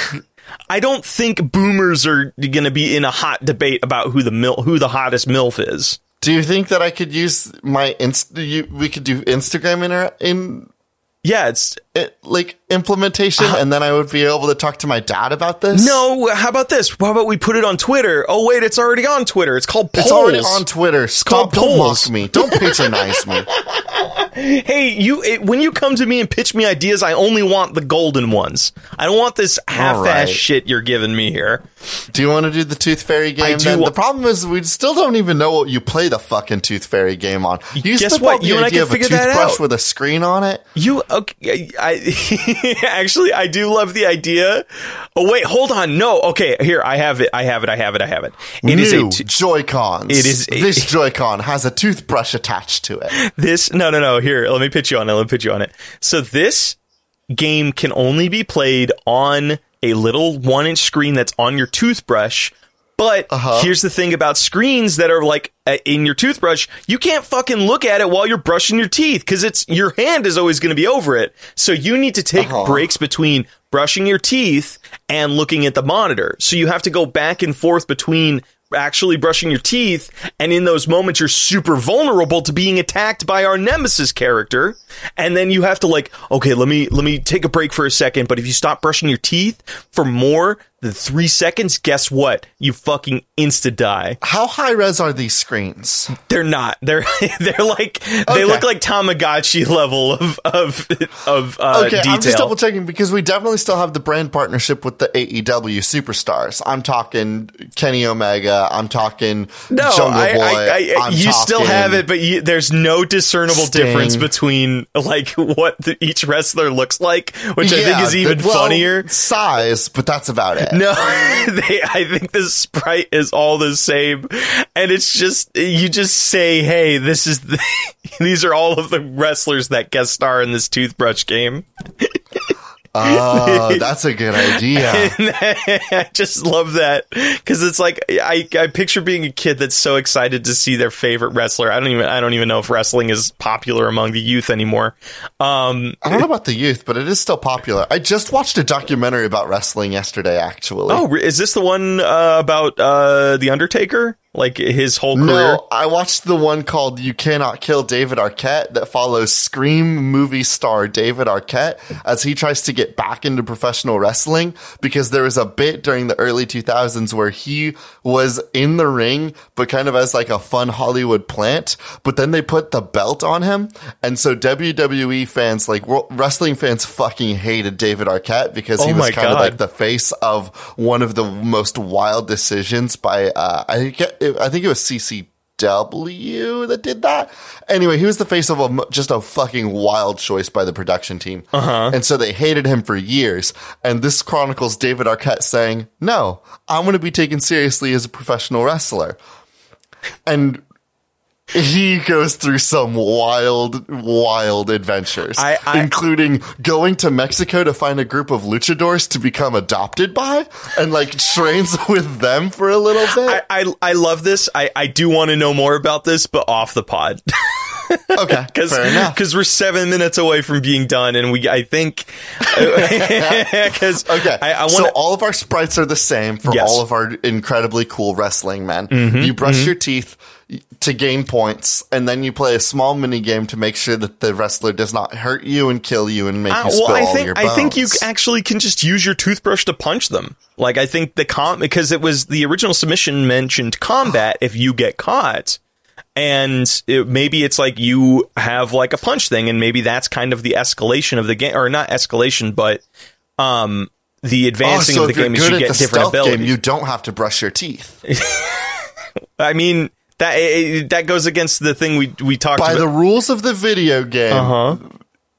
I don't think boomers are going to be in a hot debate about who the mil, who the hottest milf is.
Do you think that I could use my inst? You, we could do Instagram in in
Yeah, it's
it, like implementation, uh-huh. and then I would be able to talk to my dad about this.
no. How about this? How about we put it on Twitter? Oh wait, it's already on Twitter. It's called polls.
it's already on Twitter. Stop!
called
Don't
polls.
mock me. Don't [LAUGHS] patronize me.
Hey, you it, when you come to me and pitch me ideas, I only want the golden ones. I don't want this half-ass
right.
shit you're giving me here.
Do you want to do the Tooth Fairy game? then? the problem is we still don't even know what you play the fucking Tooth Fairy game on. You
Guess what? You and I can figure that
toothbrush
out.
with a screen on it.
You okay? I [LAUGHS] actually I do love the idea. Oh wait, hold on. No, okay. Here I have it. I have it. I have it. I have it. It is
New
a t-
Joy Cons.
It is a-
this [LAUGHS] Joy Con has a toothbrush attached to it.
this. No, no, no. Here, let me pitch you on it. Let me pitch you on it. So this game can only be played on a little one-inch screen that's on your toothbrush. But
Uh-huh.
here's the thing about screens that are like uh, in your toothbrush, you can't fucking look at it while you're brushing your teeth because it's your hand is always going to be over it. So you need to take
Uh-huh.
breaks between brushing your teeth and looking at the monitor. So you have to go back and forth between actually brushing your teeth and in those moments you're super vulnerable to being attacked by our nemesis character. And then you have to like okay let me let me take a break for a second but if you stop brushing your teeth for more than 3 seconds guess what you fucking insta die
How high res are these screens?
they're not they're [LAUGHS] they're like they look like tamagotchi level of of of uh
Okay,
detail
I'm just double checking because we definitely still have the brand partnership with the AEW superstars. I'm talking Kenny Omega. I'm talking
No,
Jungle
I,
Boy.
I, I, you still have it, but you, there's no discernible
Sting.
difference between like what the, each wrestler looks like, which I think is even
the- well,
funnier.
Size, but that's about it. [LAUGHS]
No, [LAUGHS] they, I think the sprite is all the same, and it's just you just say, "Hey, this is the, [LAUGHS] these are all of the wrestlers that guest star in this toothbrush game."
Oh, [LAUGHS] that's a good idea.
I just love that because it's like I, I picture being a kid that's so excited to see their favorite wrestler. I don't even I don't even know if wrestling is popular among the youth anymore. Um,
I don't know about the youth, but it is still popular. I just watched a documentary about wrestling yesterday, actually.
oh, is this the one uh, about uh, the Undertaker? Like his whole career?
No, I watched the one called You Cannot Kill David Arquette that follows Scream movie star David Arquette as he tries to get back into professional wrestling because there was a bit during the early 2000s where he was in the ring, but kind of as like a fun Hollywood plant. But then they put the belt on him. And so WWE fans, like wrestling fans fucking hated David Arquette because he
Oh
was
my
kind of like the face of one of the most wild decisions by uh, I get I think it was CCW that did that. Anyway, he was the face of a, just a fucking wild choice by the production team, uh-huh. and so they hated him for years. And this chronicles David Arquette saying, "No, I'm going to be taken seriously as a professional wrestler," and. He goes through some wild, wild adventures,
I- I-
including going to Mexico to find a group of luchadors to become adopted by, and like trains [LAUGHS] with them for a little bit.
I, I I love this. I, I do want to know more about this, but off the pod. [LAUGHS]
okay, [LAUGHS]
because we're seven minutes away from being done, and we I think because
Okay,
I, I
so all of our sprites are the same for
Yes.
all of our incredibly cool wrestling men.
Mm-hmm,
you brush your teeth to gain points, and then you play a small mini game to make sure that the wrestler does not hurt you and kill you and make
Uh,
you spill
well, I
all
think
your
I think you actually can just use your toothbrush to punch them. Like I think the com because it was the original submission mentioned combat if you get caught, and it, maybe it's like you have like a punch thing, and maybe that's kind of the escalation of the game, or not escalation, but um the
Oh,
advancing
so
of the game is you get different abilities.
game, you don't have to brush your teeth. [LAUGHS]
I mean that eh, that goes against the thing we we talked about.
By
about.
the rules of the video game,
uh-huh.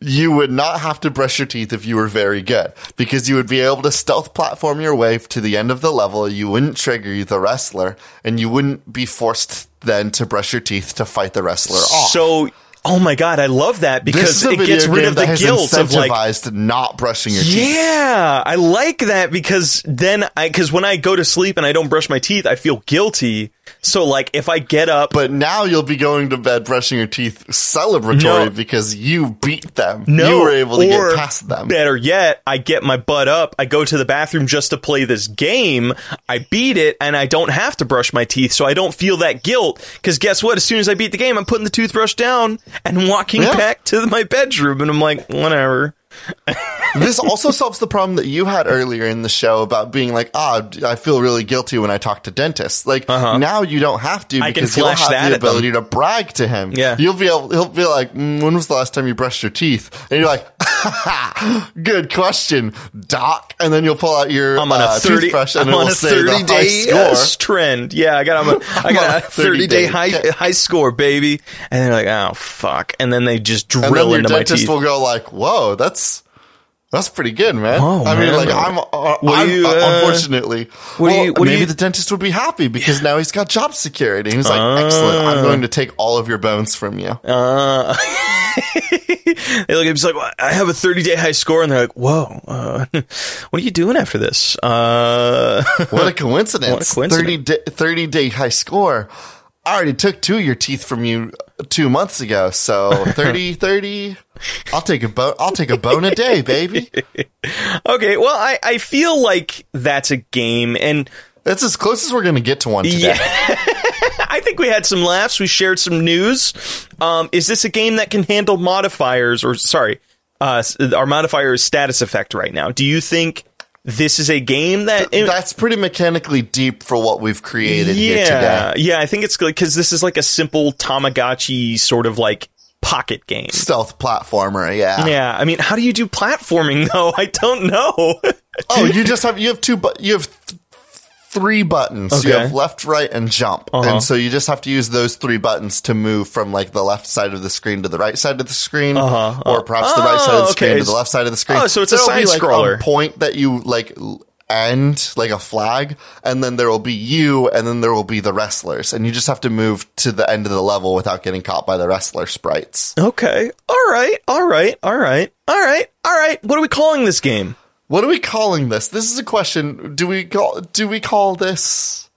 you would not have to brush your teeth if you were very good because you would be able to stealth platform your way to the end of the level. You wouldn't trigger the wrestler and you wouldn't be forced then to brush your teeth to fight the wrestler off.
So, oh my god, I love that because it gets rid of the guilt of like
not brushing your teeth.
Yeah, I like that because then I because when I go to sleep and I don't brush my teeth, I feel guilty. So like if I get up
But now you'll be going to bed brushing your teeth celebratory
No.
because you beat them.
No,
you were able to get past them.
Better yet, I get my butt up, I go to the bathroom just to play this game, I beat it, and I don't have to brush my teeth, so I don't feel that guilt. Because guess what? As soon as I beat the game, I'm putting the toothbrush down and walking
Yeah.
back to my bedroom, and I'm like, whatever.
This also solves the problem that you had earlier in the show about being like, ah, I feel really guilty when I talk to dentists. Like now you don't have to
Uh-huh. I can
because you'll have
that
the ability to brag to him.
Yeah.
you'll be able. He'll be like, mm, when was the last time you brushed your teeth? And you're like, [LAUGHS] good question, doc. And then you'll pull out your
I'm on a
uh,
30,
toothbrush and
I'm on a
say the
30
high
day
score.
uh, trend. Yeah, I got, I'm a, [LAUGHS] I got
a
a 30 day
30-day
high, high score, baby. And they're like, oh, fuck. And then they just
and then
drill
your
into my
dentist
teeth.
will go like, "Whoa, that's that's pretty good, man."
Whoa,
I mean,
man.
like I'm, uh, I'm
you,
uh,
uh,
unfortunately,
what
well,
you- what
maybe
you-
the dentist would be happy because now he's got job security. He's like,
Ah.
"Excellent, I'm going to take all of your bones from you."
Uh, [LAUGHS] they look at he's like, "Well, I have a 30 day high score, and they're like, whoa, uh, [LAUGHS] what are you doing after this? Uh,
what a coincidence! [LAUGHS]
What a coincidence.
30 day, 30 day high score. I already took two of your teeth from you two months ago, so [LAUGHS] 30, 30. I'll take a bone. I'll take a bone a day, baby. [LAUGHS]
okay, well, I, I feel like that's a game, and
That's as close as we're going to get to one today.
Yeah. [LAUGHS] I think we had some laughs. We shared some news. Um, is this a game that can handle modifiers, or sorry, uh, our modifier is status effect right now? Do you think this is a game that?
That's pretty mechanically deep for what we've created here today.
yeah, yeah. I think it's because this is like a simple Tamagotchi sort of like pocket game.
Stealth platformer, yeah.
Yeah, I mean, how do you do platforming [LAUGHS] though? I don't know.
Oh, [LAUGHS] you just have you have two but you have th- three buttons. You have left, right, and jump.
Uh-huh.
And so you just have to use those three buttons to move from like the left side of the screen to the right side of the screen,
Uh-huh.
or perhaps the right side of the
Oh,
screen to the left side of the screen.
Oh, so it's a
There'll be, like,
side-scroller.
point that you like end like a flag, and then there will be you, and then there will be the wrestlers, and you just have to move to the end of the level without getting caught by the wrestler sprites.
okay, all right, all right, all right, all right, all right. What are we calling this game?
What are we calling this? This is a question. Do we call do we call this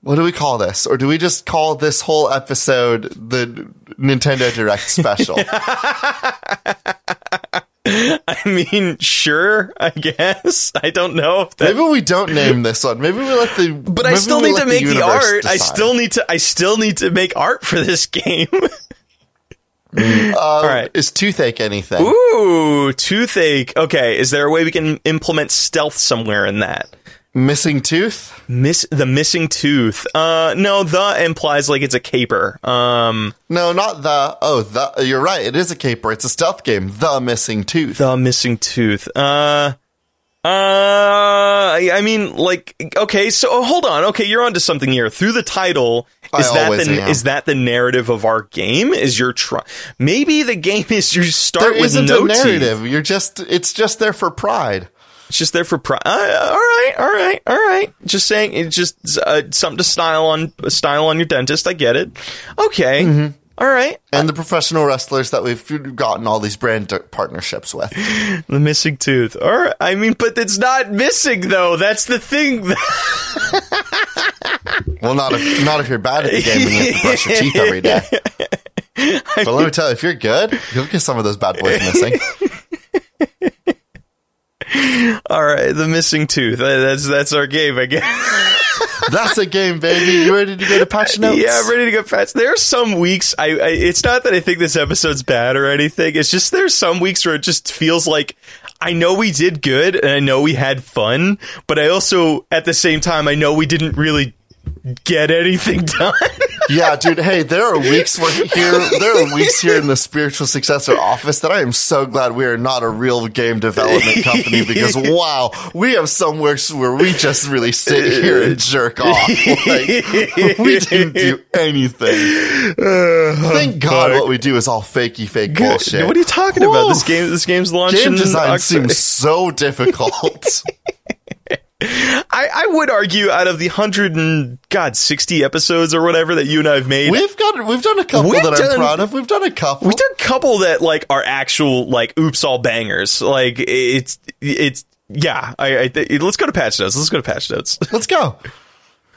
What do we call this? Or do we just call this whole episode the Nintendo Direct special? [LAUGHS]
I mean, sure, I guess. I don't know if that.
maybe we don't name this one. Maybe we let the
But I still need to make the
universe
art. I still need to. I still need to make art for this [LAUGHS] game.
Uh,
all right.
Is toothache anything?
Ooh, toothache. Okay, is there a way we can implement stealth somewhere in that?
Missing tooth?
Miss the missing tooth. Uh, no, the implies like it's a caper. Um,
No, not the. Oh, the. You're right. It is a caper. It's a stealth game. The missing tooth.
the missing tooth. Uh, uh, I I mean, like, okay, so oh, hold on. Okay, you're onto something here. Through the title,
I
is that the
am.
is that the narrative of our game? Is your try? Maybe the game is you start
there
with
isn't
no
a
teeth.
narrative. You're just. It's just there for pride.
It's just there for pride. Uh, all right, all right, all right. Just saying, it's just uh, something to style on style on your dentist. I get it. Okay,
Mm-hmm.
All right.
And the professional wrestlers that we've gotten all these brand partnerships with. [LAUGHS]
The missing tooth. All right. I mean, but it's not missing though. That's the thing. [LAUGHS]
Well, not if not if you're bad at the game and you have to brush your teeth every day. [LAUGHS] But let me tell you, if you're good, you'll get some of those bad boys missing.
All right, the missing tooth. That's that's our game, I guess. [LAUGHS]
That's a game, baby. You ready to go to patch [LAUGHS] notes?
Yeah, I'm ready to go patch. There are some weeks. I, I. It's not that I think this episode's bad or anything. It's just there's some weeks where it just feels like I know we did good and I know we had fun, but I also at the same time I know we didn't really get anything done. [LAUGHS]
Yeah, dude. Hey, there are weeks where here there are weeks here in the spiritual successor office that I am so glad we are not a real game development company because [LAUGHS] wow, we have some weeks where we just really sit here and jerk off. Like, we didn't do anything. Uh, Thank God, what we do is all fakey fake bullshit.
What are you talking about? This game. This game's launching.
Game design seems so [LAUGHS] difficult.
I, I would argue out of the hundred and god sixty episodes or whatever that you and I've made,
we've got we've done a couple
We've
that
done-
I'm proud of. We've done a couple.
we've done a couple that like are actual like oops all bangers. Like it's it's yeah. I, I th- let's go to patch notes. Let's go to patch notes.
Let's go.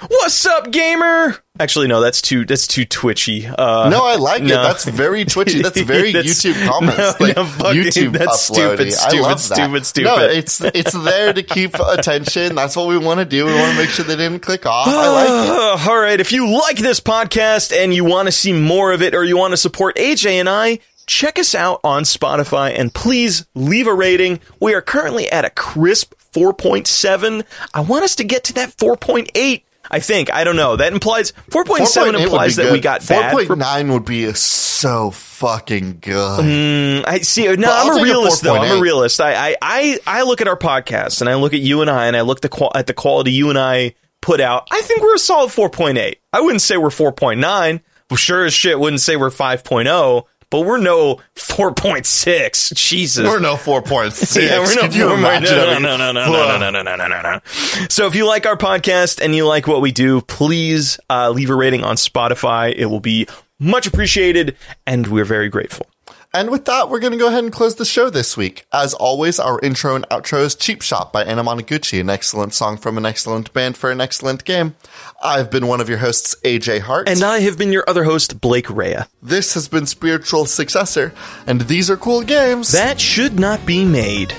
What's up, gamer? Actually, no, that's too that's too twitchy. Uh,
No, I like it. That's very twitchy. That's very [LAUGHS]
That's-
YouTube comments.
no,
like
no, fuck it.
YouTube
That's
uploading.
stupid,
I love
stupid,
that.
stupid,
No, it's it's there to keep [LAUGHS] attention. That's what we want to do. We want to make sure they didn't click off. I like it.
Uh, all right, if you like this podcast and you want to see more of it or you want to support AJ and I, check us out on Spotify and please leave a rating. We are currently at a crisp 4.7. I want us to get to that 4.8. I think. I don't know. That implies 4.7
4.8
implies
be
that we
good.
got bad. for-
4.9 would be so fucking good.
Mm, I see. No, I'm a realist though. I'm a realist. I, I, I, I look at our podcast and I look at you and I and I look the qual- at the quality you and I put out. I think we're a solid 4.8. I wouldn't say we're 4.9. Well, sure as shit wouldn't say we're 5.0, but we're no 4.6. Jesus.
We're no 4.6. [LAUGHS]
Yeah, we're
Could
not.
you imagine?
no, no, no, no, no, no, no, no, no, no, no. So if you like our podcast and you like what we do, please uh, leave a rating on Spotify. It will be much appreciated, and we're very grateful.
And with that, we're going to go ahead and close the show this week. As always, our intro and outro is Cheap Shot by Anamanaguchi, an excellent song from an excellent band for an excellent game. I've been one of your hosts, AJ Hart.
And I have been your other host, Blake Rea.
this has been Spiritual Successor, and these are cool games.
That should not be made.